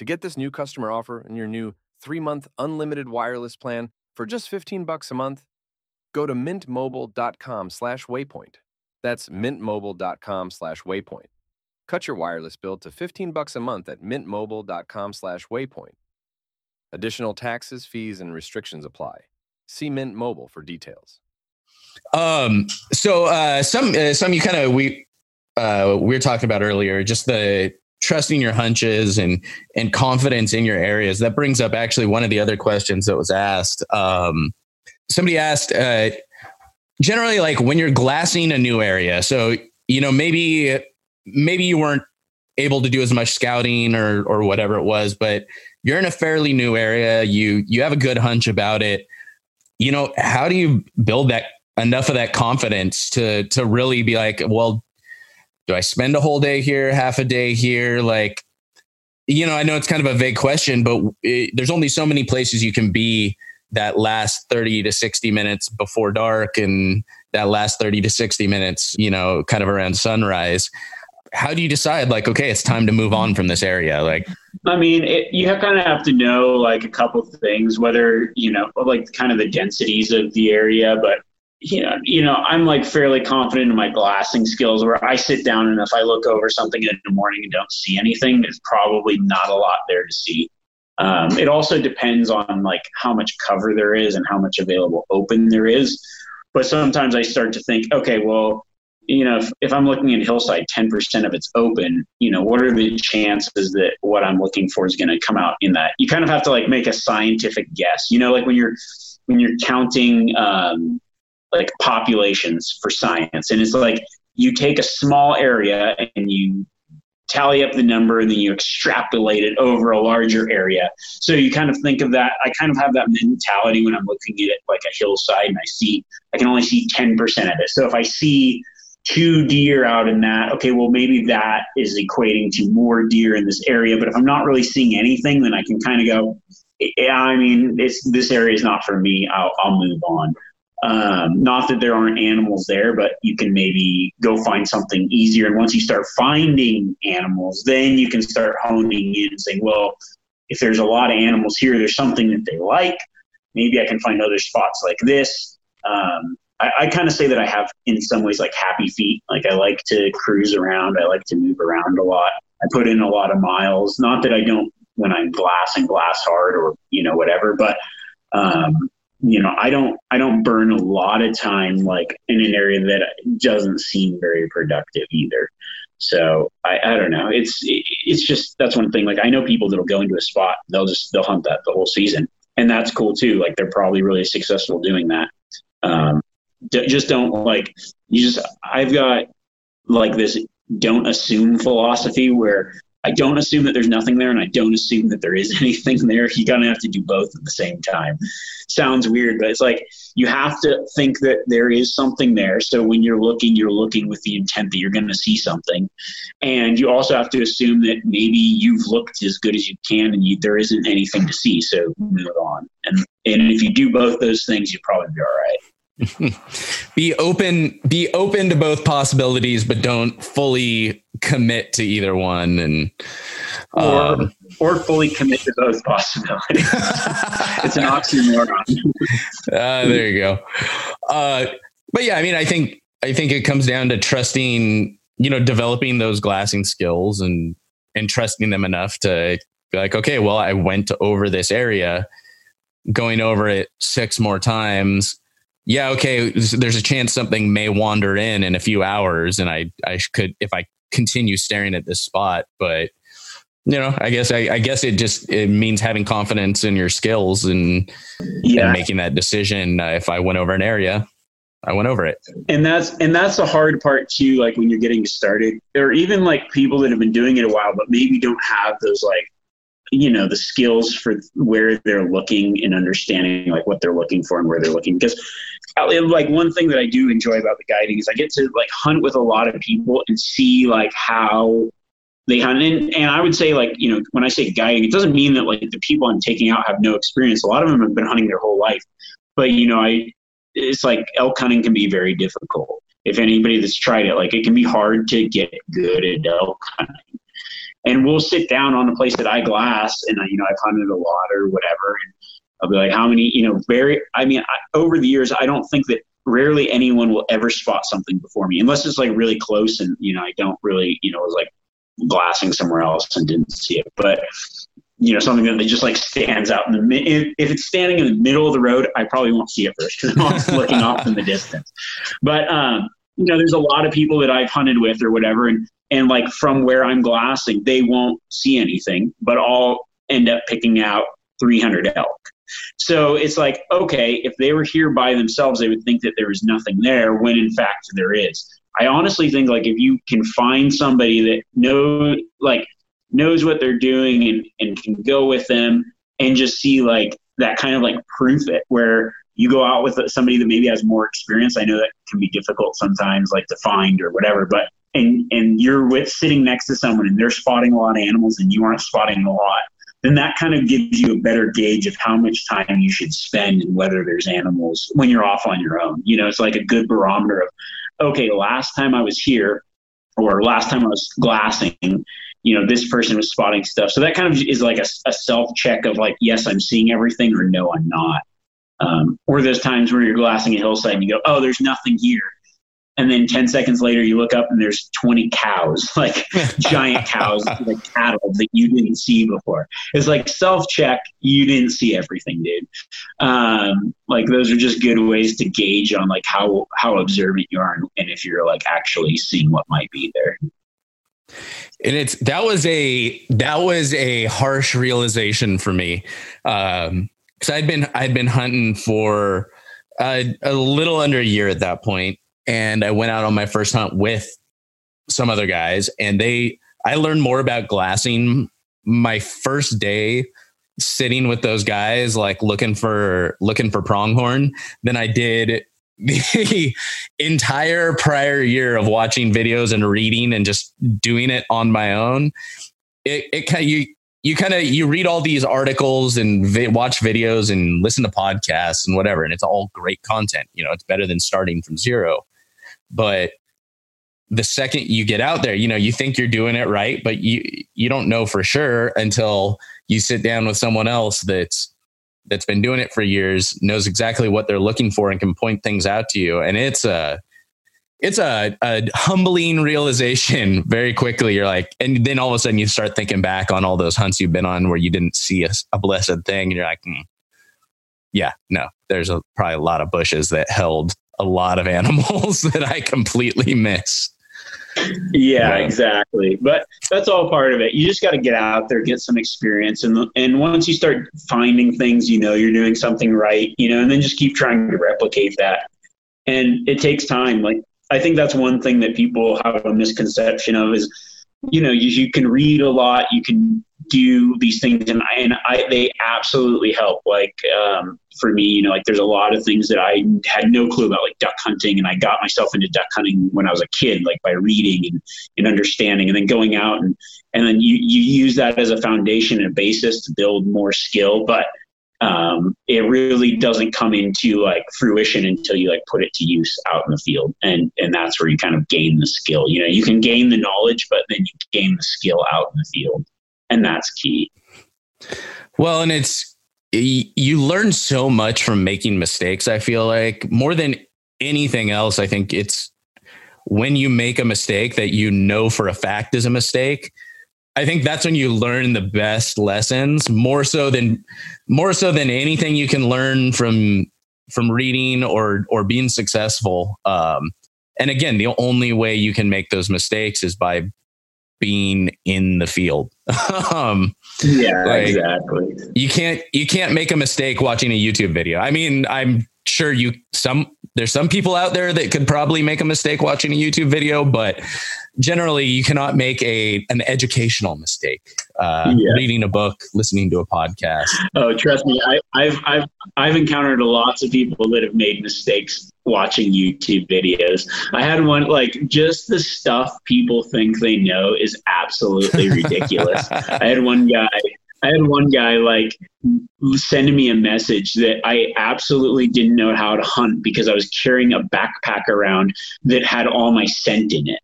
P: To get this new customer offer and your new 3-month unlimited wireless plan for just 15 bucks a month, go to mintmobile.com slash waypoint. That's mintmobile.com slash waypoint. Cut your wireless bill to 15 bucks a month at mintmobile.com slash waypoint. Additional taxes, fees, and restrictions apply. See Mint Mobile for details.
N: Um, so uh, some uh, some you kind of we uh, we were talking about earlier, just the trusting your hunches and and confidence in your areas. That brings up actually one of the other questions that was asked. Um, somebody asked, uh, generally, like when you're glassing a new area, so you know maybe maybe you weren't able to do as much scouting or or whatever it was, but you're in a fairly new area. You you have a good hunch about it. You know, how do you build that enough of that confidence to to really be like, well, do I spend a whole day here, half a day here? Like, you know, I know it's kind of a vague question, but it, there's only so many places you can be that last 30 to 60 minutes before dark and that last 30 to 60 minutes, you know, kind of around sunrise. How do you decide like, okay, it's time to move on from this area? Like,
A: I mean, it, you have, kind of have to know like a couple things, whether, you know, like kind of the densities of the area, but you know, you know, I'm like fairly confident in my glassing skills where I sit down and if I look over something in the morning and don't see anything, there's probably not a lot there to see. Um, it also depends on like how much cover there is and how much available open there is. But sometimes I start to think, okay, well, you know, if, if I'm looking at hillside, 10% of it's open, you know, what are the chances that what I'm looking for is going to come out in that? You kind of have to like make a scientific guess, you know, like when you're, when you're counting, um, like populations for science. And it's like you take a small area and you tally up the number and then you extrapolate it over a larger area. So you kind of think of that. I kind of have that mentality when I'm looking at it like a hillside and I see, I can only see 10% of it. So if I see two deer out in that, okay, well, maybe that is equating to more deer in this area. But if I'm not really seeing anything, then I can kind of go, yeah, I mean, this area is not for me. I'll, I'll move on. Um, not that there aren't animals there, but you can maybe go find something easier. And once you start finding animals, then you can start honing in and saying, well, if there's a lot of animals here, there's something that they like. Maybe I can find other spots like this. Um, I, I kind of say that I have, in some ways, like happy feet. Like I like to cruise around. I like to move around a lot. I put in a lot of miles. Not that I don't when I'm glass and glass hard or you know whatever, but um, you know, I don't I don't burn a lot of time like in an area that doesn't seem very productive either. So I, I don't know. It's it's just that's one thing. Like I know people that'll go into a spot, they'll just they'll hunt that the whole season, and that's cool too. Like they're probably really successful doing that. Um, d- just don't like you just I've got like this don't assume philosophy where I don't assume that there's nothing there, and I don't assume that there is anything there. You kind of have to do both at the same time. Sounds weird, but it's like you have to think that there is something there. So when you're looking, you're looking with the intent that you're going to see something, and you also have to assume that maybe you've looked as good as you can, and you, there isn't anything to see. So move on. And and if you do both those things, you'll probably be all right.
N: Be open be open to both possibilities but don't fully commit to either one and
A: um, or, or fully commit to both possibilities. It's an oxymoron.
N: Uh, there you go. Uh, but yeah i mean i think i think it comes down to trusting you know developing those glassing skills and and trusting them enough to be like okay well i went over this area. Going over it six more times yeah, okay, there's a chance something may wander in in a few hours, and I I could if I continue staring at this spot, but you know, I guess I, I guess it just it means having confidence in your skills and, yeah. and making that decision. Uh, if I went over an area, I went over it.
A: And that's and that's the hard part too. Like when you're getting started, or even like people that have been doing it a while, but maybe don't have those like you know the skills for where they're looking and understanding like what they're looking for and where they're looking because like one thing that I do enjoy about the guiding is I get to like hunt with a lot of people and see like how they hunt. And, and I would say like, you know, when I say guiding, it doesn't mean that like the people I'm taking out have no experience. A lot of them have been hunting their whole life, but you know, I, it's like elk hunting can be very difficult. If anybody that's tried it, like it can be hard to get good at elk hunting. And we'll sit down on a place that I glass and, you know, I've hunted a lot or whatever. And I'll be like, how many, you know, very, I mean, I, over the years, I don't think that rarely anyone will ever spot something before me unless it's like really close and, you know, I don't really, you know, was like glassing somewhere else and didn't see it. But, you know, something that just like stands out in the if, if it's standing in the middle of the road, I probably won't see it first because I'm looking off in the distance. But, um, you know, there's a lot of people that I've hunted with or whatever, and and like from where I'm glassing, they won't see anything, but I'll end up picking out 300 elk So it's like, okay, if they were here by themselves, they would think that there is nothing there when in fact there is. I honestly think like if you can find somebody that know like knows what they're doing and, and can go with them and just see like that kind of like proof it where you go out with somebody that maybe has more experience. I know that can be difficult sometimes, like to find or whatever, but and and you're with sitting next to someone and they're spotting a lot of animals and you aren't spotting a lot, then that kind of gives you a better gauge of how much time you should spend and whether there's animals when you're off on your own. You know, it's like a good barometer of, okay, last time I was here or last time I was glassing, you know, this person was spotting stuff. So that kind of is like a, a self check of like, yes, I'm seeing everything or no, I'm not. Um, or there's times where you're glassing a hillside and you go, oh, there's nothing here and then 10 seconds later you look up and there's 20 cows like giant cows like cattle that you didn't see before. It's like self-check you didn't see everything dude. Um, like those are just good ways to gauge on like how how observant you are and, and if you're like actually seeing what might be there.
N: And it's that was a that was a harsh realization for me. Um because i'd been i'd been hunting for uh, a little under a year at that point and I went out on my first hunt with some other guys and they I learned more about glassing my first day sitting with those guys like looking for looking for pronghorn than I did the entire prior year of watching videos and reading and just doing it on my own. It it kind you you kind of you read all these articles and vi- watch videos and listen to podcasts and whatever and it's all great content you know it's better than starting from zero but the second you get out there, you know, you think you're doing it right, but you you don't know for sure until you sit down with someone else that's that's been doing it for years, knows exactly what they're looking for and can point things out to you. And it's a it's a, a humbling realization very quickly. You're like, and then all of a sudden you start thinking back on all those hunts you've been on where you didn't see a, a blessed thing. And you're like, hmm, yeah, no, there's a, probably a lot of bushes that held a lot of animals that I completely miss.
A: Yeah, exactly. But that's all part of it. You just got to get out there, get some experience, and and once you start finding things, you know you're doing something right, you know, and then just keep trying to replicate that. And it takes time. Like I think that's one thing that people have a misconception of is, you know, you, you can read a lot, you can do these things and I, and I they absolutely help. Like um, for me you know like there's a lot of things that I had no clue about like duck hunting and I got myself into duck hunting when I was a kid like by reading and, and understanding and then going out and and then you you use that as a foundation and a basis to build more skill but um, it really doesn't come into like fruition until you like put it to use out in the field and and that's where you kind of gain the skill. You know you can gain the knowledge but then you gain the skill out in the field and that's key.
N: Well, and it's you learn so much from making mistakes. I feel like more than anything else, I think it's when you make a mistake that you know for a fact is a mistake. I think that's when you learn the best lessons more so than more so than anything you can learn from from reading or or being successful. Um, and again, the only way you can make those mistakes is by being in the field.
A: um, yeah, like, exactly.
N: You can't you can't make a mistake watching a YouTube video. I mean, I'm sure you some there's some people out there that could probably make a mistake watching a YouTube video, but generally you cannot make a an educational mistake uh, yeah. reading a book, listening to a podcast.
A: Oh, trust me, I, I've I've I've encountered lots of people that have made mistakes watching YouTube videos. I had one like just the stuff people think they know is absolutely ridiculous. I had one guy I had one guy like sending me a message that I absolutely didn't know how to hunt because I was carrying a backpack around that had all my scent in it.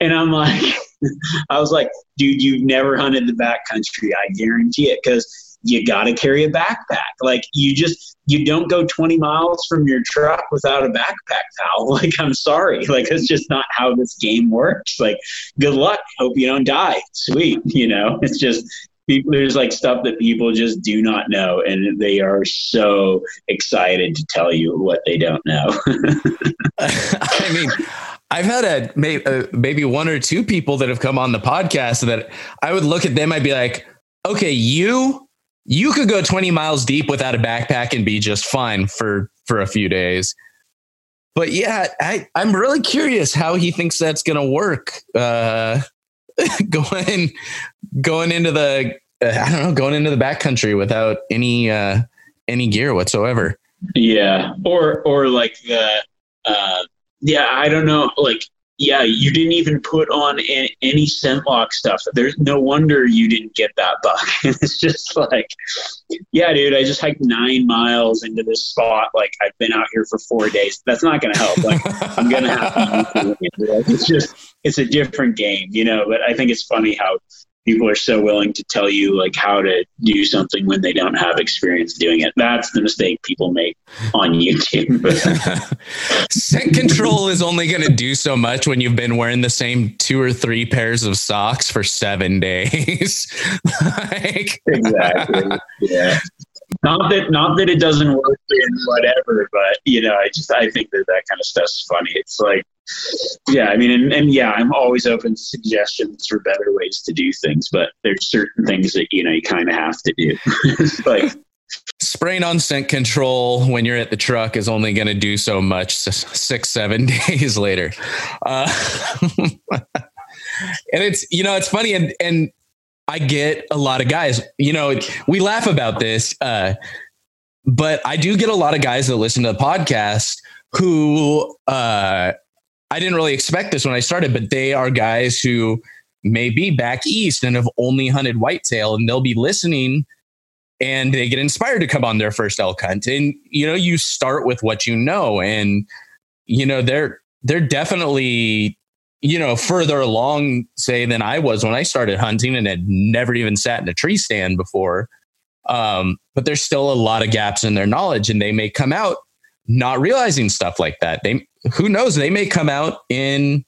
A: And I'm like, I was like, dude, you've never hunted the backcountry. I guarantee it. Cause you got to carry a backpack. Like you just, you don't go 20 miles from your truck without a backpack pal. Like, I'm sorry. Like, it's just not how this game works. Like, good luck. Hope you don't die. Sweet. You know, it's just, people, there's like stuff that people just do not know. And they are so excited to tell you what they don't know.
N: I mean, I've had a uh, maybe one or two people that have come on the podcast that I would look at them. I'd be like, okay, you you could go 20 miles deep without a backpack and be just fine for for a few days. But yeah, I, I'm really curious how he thinks that's to work. Uh, going going into the uh, I don't know going into the backcountry without any uh, any gear whatsoever.
A: Yeah, or or like the uh, yeah, I don't know, like yeah, you didn't even put on any scent lock stuff. There's no wonder you didn't get that bug. it's just like, yeah, dude, I just hiked nine miles into this spot. Like I've been out here for four days. That's not going to help. Like I'm going to have to. It's just, it's a different game, you know. But I think it's funny how people are so willing to tell you like how to do something when they don't have experience doing it. That's the mistake people make on YouTube.
N: Scent control is only going to do so much when you've been wearing the same two or three pairs of socks for seven days. like,
A: exactly. Yeah. Not that, not that it doesn't work in whatever, but you know, I just I think that that kind of stuff's funny. It's like, yeah, I mean, and, and yeah, I'm always open to suggestions for better ways to do things, but there's certain things that you know you kind of have to do. like
N: spraying on scent control when you're at the truck is only going to do so much six seven days later uh, and it's you know it's funny and and i get a lot of guys you know we laugh about this uh, but i do get a lot of guys that listen to the podcast who uh, i didn't really expect this when i started but they are guys who may be back east and have only hunted whitetail and they'll be listening and they get inspired to come on their first elk hunt. And you know you start with what you know and you know they're they're definitely you know further along say than i was when i started hunting and had never even sat in a tree stand before um, but there's still a lot of gaps in their knowledge and they may come out not realizing stuff like that they who knows they may come out in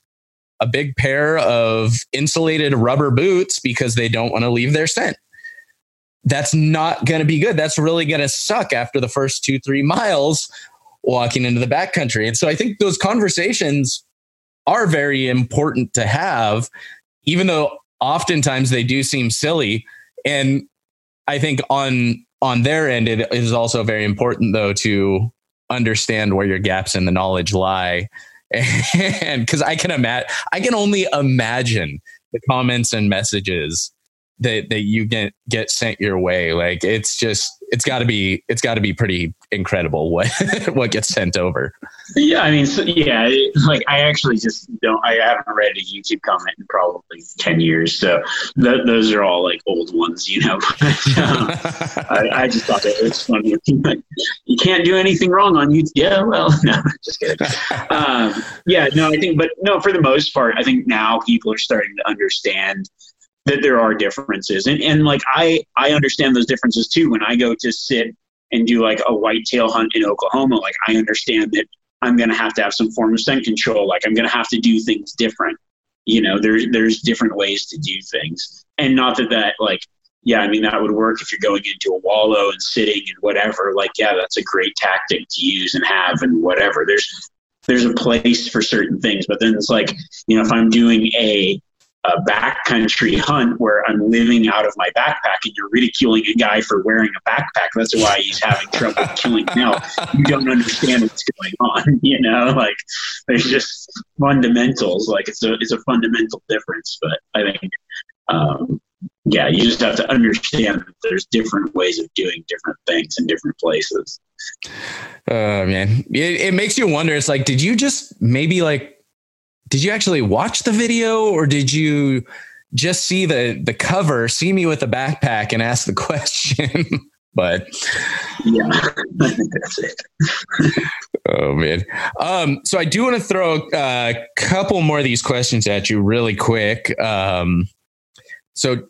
N: a big pair of insulated rubber boots because they don't want to leave their scent that's not going to be good. That's really going to suck after the first two, three miles walking into the backcountry. And so I think those conversations are very important to have, even though oftentimes they do seem silly. And I think on on their end, it is also very important though to understand where your gaps in the knowledge lie. And because I can imagine, I can only imagine the comments and messages that that you get get sent your way like it's just it's got to be it's got to be pretty incredible what what gets sent over.
A: Yeah i mean so, yeah like i actually just don't i haven't read a youtube comment in probably 10 years so th- those are all like old ones you know? Um, I, I, just thought that it was funny. You can't do anything wrong on youtube yeah well no just kidding. Um, yeah no i think but no for the most part i think now people are starting to understand that there are differences. And and like I I understand those differences too. When I go to sit and do like a whitetail hunt in Oklahoma, like I understand that I'm gonna have to have some form of scent control. Like I'm gonna have to do things different. You know, there's there's different ways to do things. And not that that like yeah, I mean that would work if you're going into a wallow and sitting and whatever. Like, yeah, that's a great tactic to use and have and whatever. There's there's a place for certain things, but then it's like, you know, if I'm doing a a backcountry hunt where I'm living out of my backpack and you're ridiculing a guy for wearing a backpack. That's why he's having trouble killing now. You don't understand what's going on, you know, like there's just fundamentals. Like it's a it's a fundamental difference. But I think um, yeah, you just have to understand that there's different ways of doing different things in different places.
N: Oh man. It, it makes you wonder. It's like, did you just maybe like did you actually watch the video or did you just see the the cover, see me with a backpack and ask the question? but
A: yeah, that's it.
N: oh man. Um, so I do want to throw a couple more of these questions at you really quick. Um, so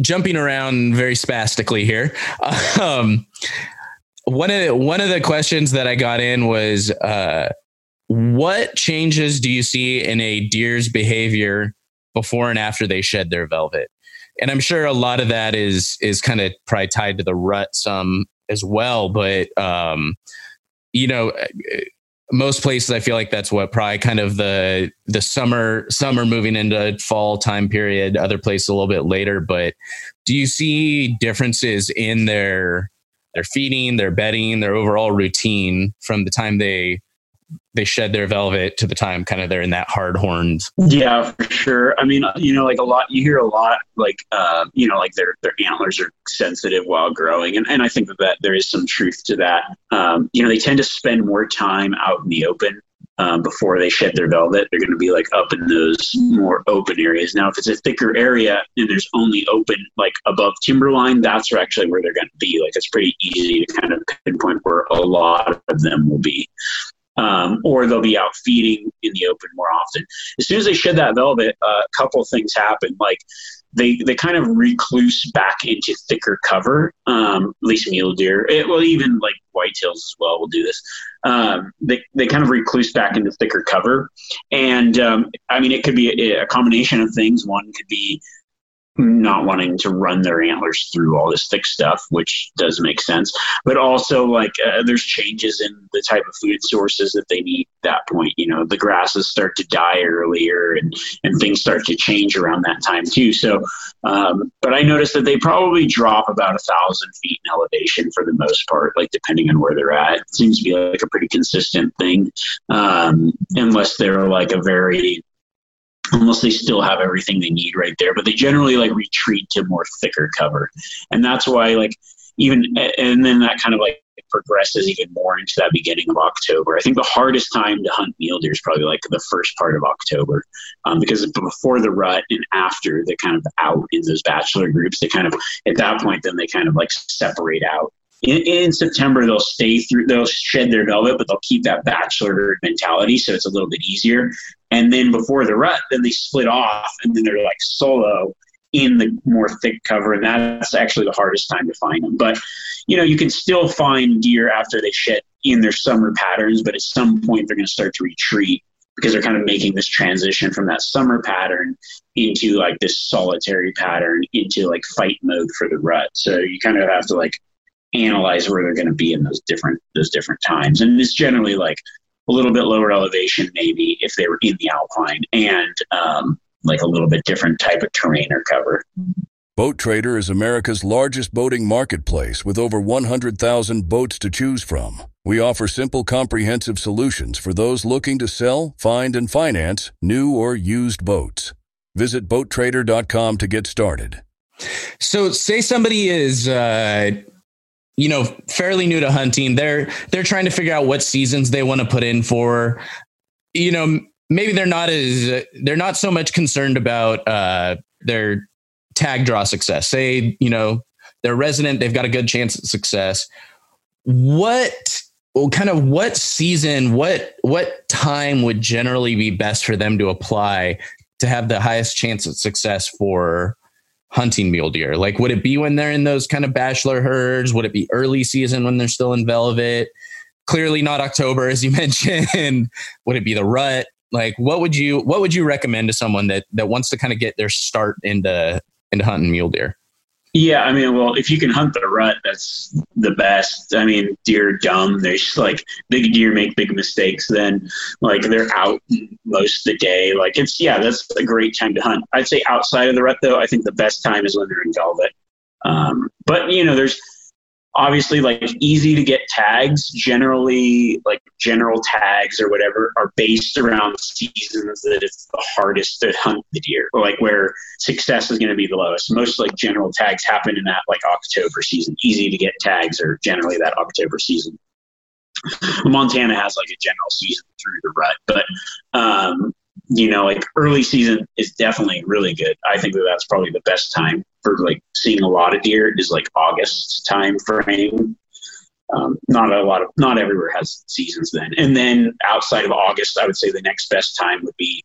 N: jumping around very spastically here. Um, one of the, one of the questions that I got in was uh, what changes do you see in a deer's behavior before and after they shed their velvet? And I'm sure a lot of that is is kind of probably tied to the rut some as well. But um, you know, most places I feel like that's what probably kind of the the summer summer moving into fall time period. Other places a little bit later, but do you see differences in their their feeding, their bedding, their overall routine from the time they they shed their velvet to the time kind of they're in that hard horns.
A: Yeah, for sure. I mean, you know, like a lot, you hear a lot, like, uh, you know, like their, their antlers are sensitive while growing. And, and I think that, there is some truth to that. Um, you know, they tend to spend more time out in the open um, before they shed their velvet. They're going to be like up in those more open areas. Now, if it's a thicker area and there's only open like above timberline, that's actually where they're going to be. Like it's pretty easy to kind of pinpoint where a lot of them will be um, or they'll be out feeding in the open more often. As soon as they shed that velvet, uh, a couple things happen. Like they they kind of recluse back into thicker cover. Um, at least mule deer, it, well, even like whitetails as well will do this. Um, they they kind of recluse back into thicker cover, and um, I mean it could be a, a combination of things. One could be not wanting to run their antlers through all this thick stuff, which does make sense. But also, like, uh, there's changes in the type of food sources that they need at that point. You know, the grasses start to die earlier and, and things start to change around that time, too. So, um, but I noticed that they probably drop about a thousand feet in elevation for the most part, like, depending on where they're at. It seems to be like a pretty consistent thing, um, unless they're like a very unless they still have everything they need right there. But they generally like retreat to more thicker cover, and that's why like even and then that kind of like progresses even more into that beginning of October. I think the hardest time to hunt mule deer is probably like the first part of October, um, because before the rut and after they're kind of out in those bachelor groups, they kind of at that point then they kind of like separate out in, in, September they'll stay through they'll shed their velvet but they'll keep that bachelor mentality so it's a little bit easier and then before the rut then they split off and then they're like solo in the more thick cover. And that's actually the hardest time to find them. But you know you can still find deer after they shed in their summer patterns but at some point they're going to start to retreat because they're kind of making this transition from that summer pattern into like this solitary pattern into like fight mode for the rut. So you kind of have to like analyze where they're going to be in those different those different times. And it's generally like a little bit lower elevation, maybe if they were in the alpine, and um, like a little bit different type of terrain or cover.
Q: Boat Trader is America's largest boating marketplace with over 100,000 boats to choose from. We offer simple, comprehensive solutions for those looking to sell, find, and finance new or used boats. Visit BoatTrader.com to get started.
N: So, say somebody is uh, you know fairly new to hunting. They're they're trying to figure out what seasons they want to put in for. You know maybe they're not as they're not so much concerned about uh their tag draw success. Say you know they're resident they've got a good chance at success. What well, kind of what season what what time would generally be best for them to apply to have the highest chance of success for hunting mule deer? Like, would it be when they're in those kind of bachelor herds? Would it be early season when they're still in velvet? Clearly not October, as you mentioned. would it be the rut? Like, what would you what would you recommend to someone that that wants to kind of get their start into into hunting mule deer?
A: Yeah, I mean, well, if you can hunt the rut, that's the best. I mean, deer are dumb. They're just like big deer make big mistakes. Then, like they're out most of the day. Like it's yeah, that's a great time to hunt. I'd say outside of the rut, though, I think the best time is when they're in velvet. Um, but you know, there's obviously like easy to get tags. Generally like general tags or whatever are based around seasons that it's the hardest to hunt the deer or like where success is going to be the lowest. Most like general tags happen in that like october season. Easy to get tags are generally that october season. Montana has like a general season through the rut but um you know, like early season is definitely really good. I think that that's probably the best time for like seeing a lot of deer is like August time frame. Um, not a lot of, not everywhere has seasons then. And then outside of August, I would say the next best time would be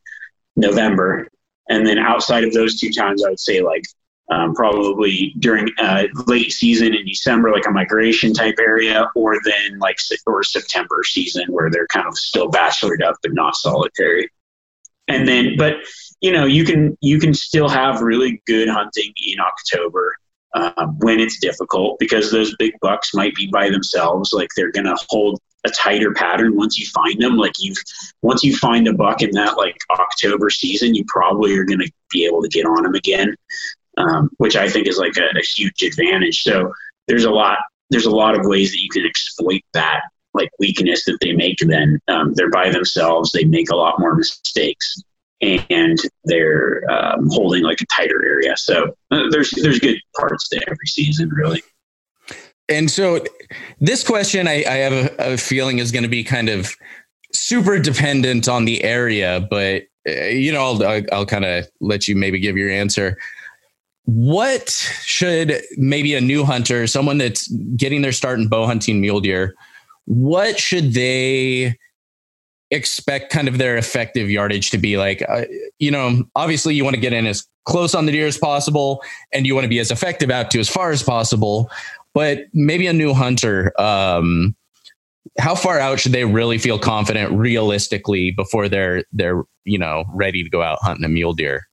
A: November. And then outside of those two times, I would say like um, probably during uh, late season in December, like a migration type area, or then like or September season where they're kind of still bachelored up but not solitary and then but you know you can you can still have really good hunting in october uh, when it's difficult because those big bucks might be by themselves like they're to hold a tighter pattern once you find them. Like you've once you find a buck in that like October season, you probably are to be able to get on them again, um, which I think is like a, a huge advantage. So there's a lot there's a lot of ways that you can exploit that like weakness that they make. Then um, they're by themselves. They make a lot more mistakes and they're um, holding like a tighter area. So uh, there's there's good parts to every season, really.
N: And so this question, I, I have a, a, feeling is going to be kind of super dependent on the area, but uh, you know, I'll, I'll, I'll kind of let you maybe give your answer. What should maybe a new hunter, someone that's getting their start in bow hunting mule deer, what should they expect kind of their effective yardage to be like uh, you know obviously you want to get in as close on the deer as possible and you want to be as effective out to as far as possible but maybe a new hunter um, how far out should they really feel confident realistically before they're they're you know ready to go out hunting a mule deer?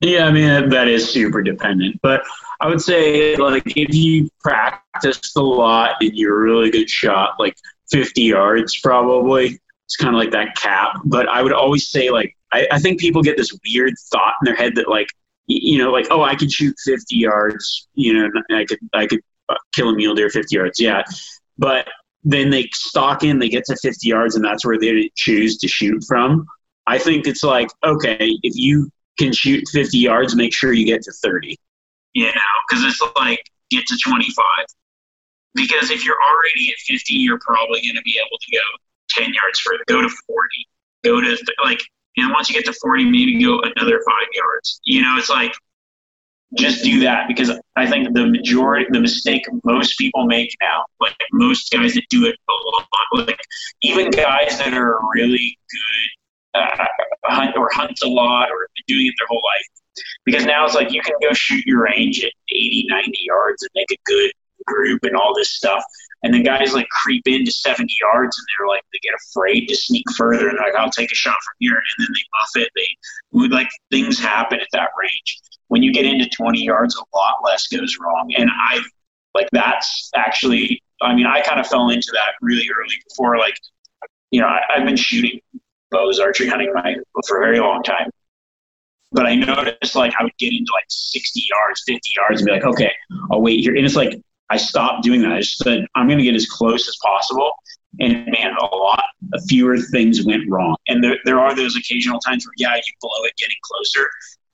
A: Yeah i mean that is super dependent but i would say like if you practiced a lot and you're a really good shot like 50 yards probably it's kind of like that cap. But I would always say, like, I, I think people get this weird thought in their head that, like, you know, like, oh, I could shoot 50 yards, you know, I could, I could uh, kill a mule deer 50 yards. Yeah. But then they stock in, they get to 50 yards, and that's where they choose to shoot from. I think it's like, okay, if you can shoot 50 yards, make sure you get to 30. You know, because it's like, get to 25. Because if you're already at 50, you're probably going to be able to go 10 yards further, go to 40, go to like, and once you get to 40, maybe go another five yards. You know, it's like, just do that because I think the majority, the mistake most people make now, like most guys that do it a lot, like even guys that are really good uh, hunt or hunt a lot or doing it their whole life, because now it's like you can go shoot your range at 80, 90 yards and make a good group and all this stuff. And then guys like creep into 70 yards and they're like, they get afraid to sneak further and like, I'll take a shot from here. And then they buff it. They would like things happen at that range. When you get into 20 yards, a lot less goes wrong. And I like that's actually, I mean, I kind of fell into that really early before, like, you know, I, I've been shooting bows, archery hunting my, for a very long time. But I noticed like I would get into like 60 yards, 50 yards and be like, okay, I'll wait here. And it's like I stopped doing that. I just said, I'm going to get as close as possible. And man, a lot, fewer things went wrong. And there, there are those occasional times where, yeah, you blow it getting closer.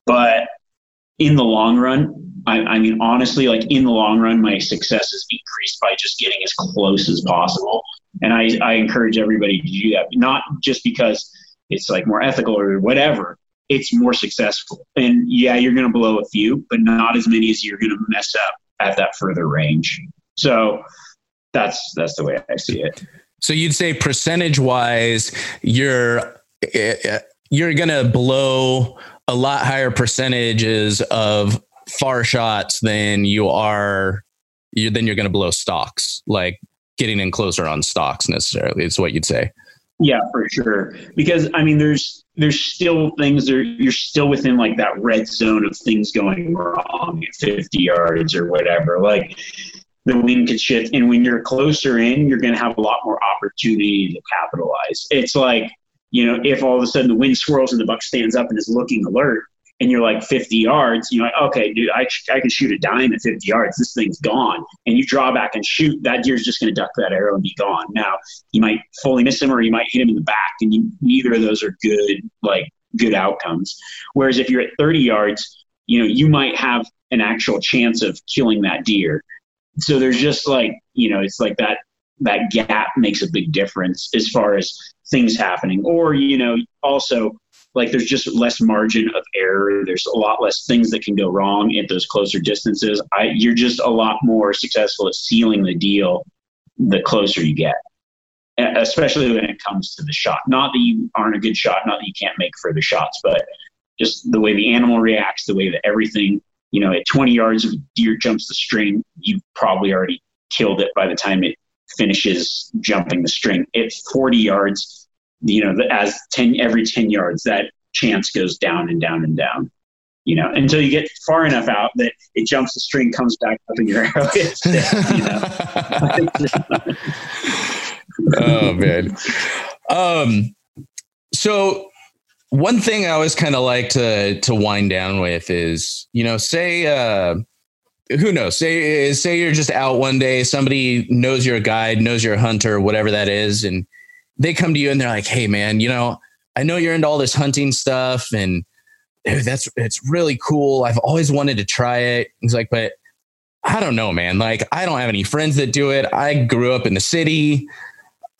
A: But in the long run, I, I mean, honestly, like in the long run, my success is increased by just getting as close as possible. And I, I encourage everybody to do that, not just because it's like more ethical or whatever. It's more successful. And yeah, you're going to blow a few, but not as many as you're going to mess up at that further range. So that's that's the way I see it.
N: So you'd say percentage wise, you're you're gonna blow a lot higher percentages of far shots than you are you then you're gonna blow stocks, like getting in closer on stocks necessarily. Is what you'd say.
A: Yeah, for sure. Because I mean, there's there's still things that you're still within like that red zone of things going wrong at 50 yards or whatever. Like the wind could shift, and when you're closer in, you're going to have a lot more opportunity to capitalize. It's like you know, if all of a sudden the wind swirls and the buck stands up and is looking alert, and you're like 50 yards, you're like, okay, dude, I, I can shoot a dime at 50 yards. This thing's gone. And you draw back and shoot, that deer's just going to duck that arrow and be gone. Now, you might fully miss him or you might hit him in the back, and you, neither of those are good, like, good outcomes. Whereas if you're at 30 yards, you know, you might have an actual chance of killing that deer. So there's just like, you know, it's like that that gap makes a big difference as far as things happening. Or, you know, also like there's just less margin of error. There's a lot less things that can go wrong at those closer distances. I, you're just a lot more successful at sealing the deal the closer you get, especially when it comes to the shot. Not that you aren't a good shot, not that you can't make further shots, but just the way the animal reacts, the way that everything, you know, at 20 yards, if deer jumps the string, you've probably already killed it by the time it finishes jumping the string. At 40 yards, you know, as 10, every 10 yards, that chance goes down and down and down, you know, until you get far enough out that it jumps the string, comes back up in your arrow.
N: oh man. Um, so one thing I always kind of like to to wind down with is, you know, say uh who knows, say say you're just out one day, somebody knows you're a guide, knows you're a hunter, whatever that is, and they come to you and they're like, "Hey man, you know, I know you're into all this hunting stuff and that's it's really cool. I've always wanted to try it." He's like, "But I don't know, man. Like I don't have any friends that do it. I grew up in the city.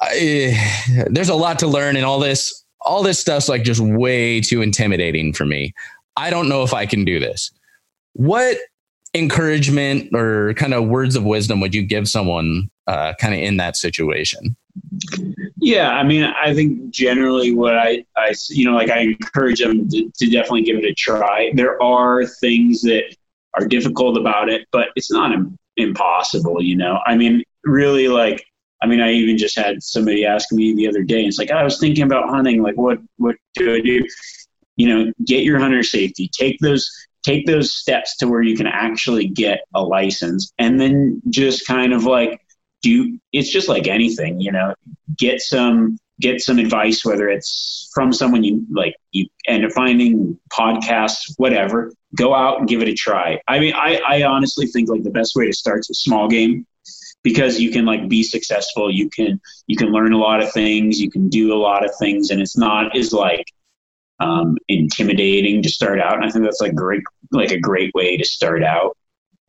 N: I, there's a lot to learn and all this all this stuff's like just way too intimidating for me. I don't know if I can do this. What encouragement or kind of words of wisdom would you give someone uh, kind of in that situation?
A: Yeah, I mean, I think generally what I, I you know, like I encourage them to, to definitely give it a try. There are things that are difficult about it, but it's not impossible, you know. I mean, really, like I mean, I even just had somebody ask me the other day. It's like I was thinking about hunting. Like, what what do I do? You know, get your hunter safety. Take those take those steps to where you can actually get a license, and then just kind of like do. It's just like anything, you know. Get some get some advice, whether it's from someone you like, you end up finding podcasts, whatever. Go out and give it a try. I mean, I, I honestly think like the best way to start is a small game because you can like be successful you can you can learn a lot of things you can do a lot of things and it's not as like um, intimidating to start out and i think that's like great like a great way to start out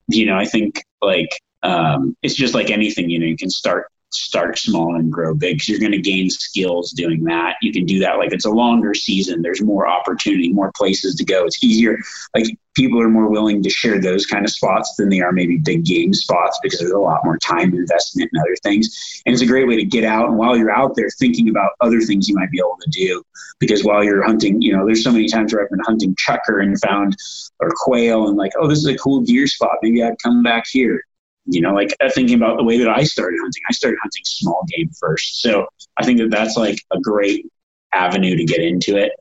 A: you know i think like um, it's just like anything you know you can start start small and grow big because you're going to gain skills doing that. You can do that. Like it's a longer season. There's more opportunity, more places to go. It's easier. Like people are more willing to share those kind of spots than they are maybe big game spots because there's a lot more time investment and other things. And it's a great way to get out. And while you're out there thinking about other things you might be able to do, because while you're hunting, you know, there's so many times where I've been hunting chukar and found or quail and like, oh, this is a cool deer spot. Maybe I'd come back here you know, like uh, thinking about the way that I started hunting, I started hunting small game first. So I think that that's like a great avenue to get into it.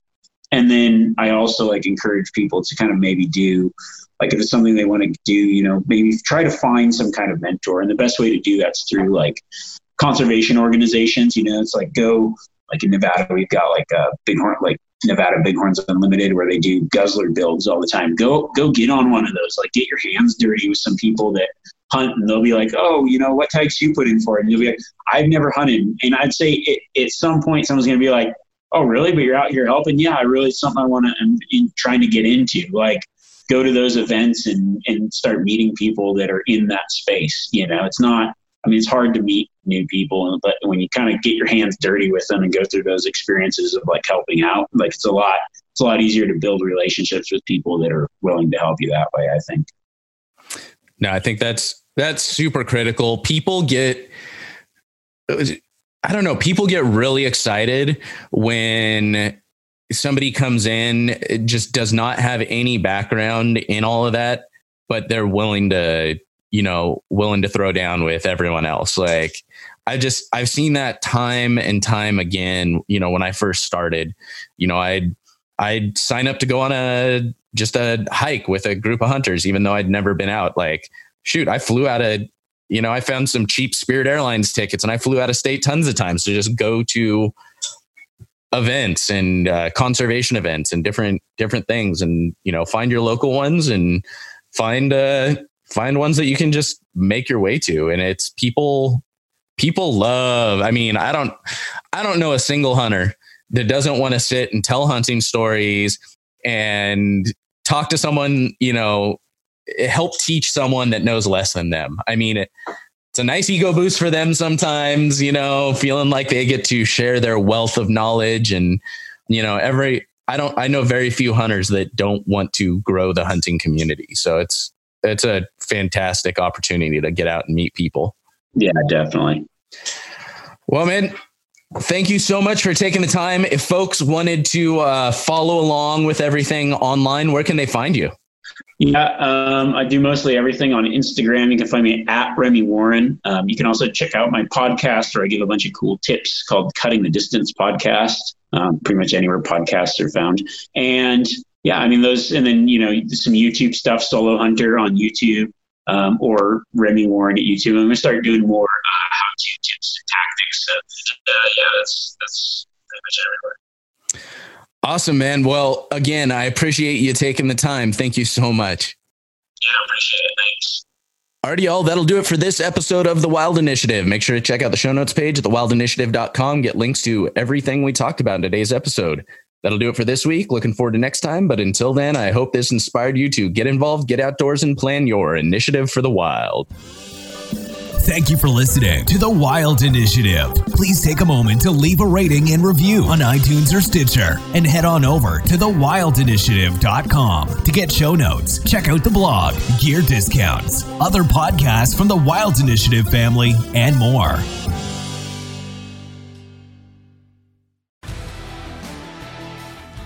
A: And then I also like encourage people to kind of maybe do like if it's something they want to do, you know, maybe try to find some kind of mentor. And the best way to do that's through like conservation organizations. You know, it's like go like in Nevada, we've got like a bighorn, like Nevada Bighorns Unlimited, where they do guzzler builds all the time. Go go get on one of those. Like get your hands dirty with some people that hunt and they'll be like, oh, you know, what types you put in for it? And you'll be like, I've never hunted. And I'd say it, at some point, someone's going to be like, oh, really? But you're out here helping? Yeah, I really, something I want to, I'm um, in, trying to get into. Like, go to those events and, and start meeting people that are in that space. You know, it's not, I mean, it's hard to meet new people, but when you kind of get your hands dirty with them and go through those experiences of like helping out, like it's a lot, it's a lot easier to build relationships with people that are willing to help you that way, I think.
N: No, I think that's that's super critical. People get, I don't know, people get really excited when somebody comes in, just does not have any background in all of that, but they're willing to, you know, willing to throw down with everyone else. Like, I just, I've seen that time and time again. You know, when I first started, you know, I'd, I'd sign up to go on a just a hike with a group of hunters, even though I'd never been out. Like shoot, I flew out of, you know, I found some cheap Spirit Airlines tickets and I flew out of state tons of times to just go to events and uh, conservation events and different different things and you know find your local ones and find uh find ones that you can just make your way to. And it's people people love i mean i don't i don't know a single hunter that doesn't want to sit and tell hunting stories and talk to someone you know help teach someone that knows less than them. I mean, it, it's a nice ego boost for them sometimes, you know, feeling like they get to share their wealth of knowledge and, you know, every, I don't, I know very few hunters that don't want to grow the hunting community. So it's, it's a fantastic opportunity to get out and meet people.
A: Yeah, definitely.
N: Well, man, thank you so much for taking the time. If folks wanted to uh, follow along with everything online, where can they find you?
A: Yeah, um, I do mostly everything on Instagram. You can find me at Remi Warren. Um, you can also check out my podcast where I give a bunch of cool tips called Cutting the Distance Podcast. Um, pretty much anywhere podcasts are found. And yeah, I mean those, and then you know some YouTube stuff, Solo Hunter on YouTube. um, or Remi Warren at YouTube. I'm gonna start doing more uh, how-to tips and tactics. Uh, yeah, that's that's pretty much everywhere.
N: Awesome, man. Well, again, I appreciate you taking the time. Thank you so much.
A: Yeah, appreciate it. Thanks.
N: Alrighty, y'all. That'll do it for this episode of The Wild Initiative. Make sure to check out the show notes page at thewildinitiative.com. Get links to everything we talked about in today's episode. That'll do it for this week. Looking forward to next time. But until then, I hope this inspired you to get involved, get outdoors, and plan your initiative for the wild.
B: Thank you for listening to The Wild Initiative. Please take a moment to leave a rating and review on iTunes or Stitcher and head on over to thewildinitiative.com to get show notes, check out the blog, gear discounts, other podcasts from the Wild Initiative family, and more.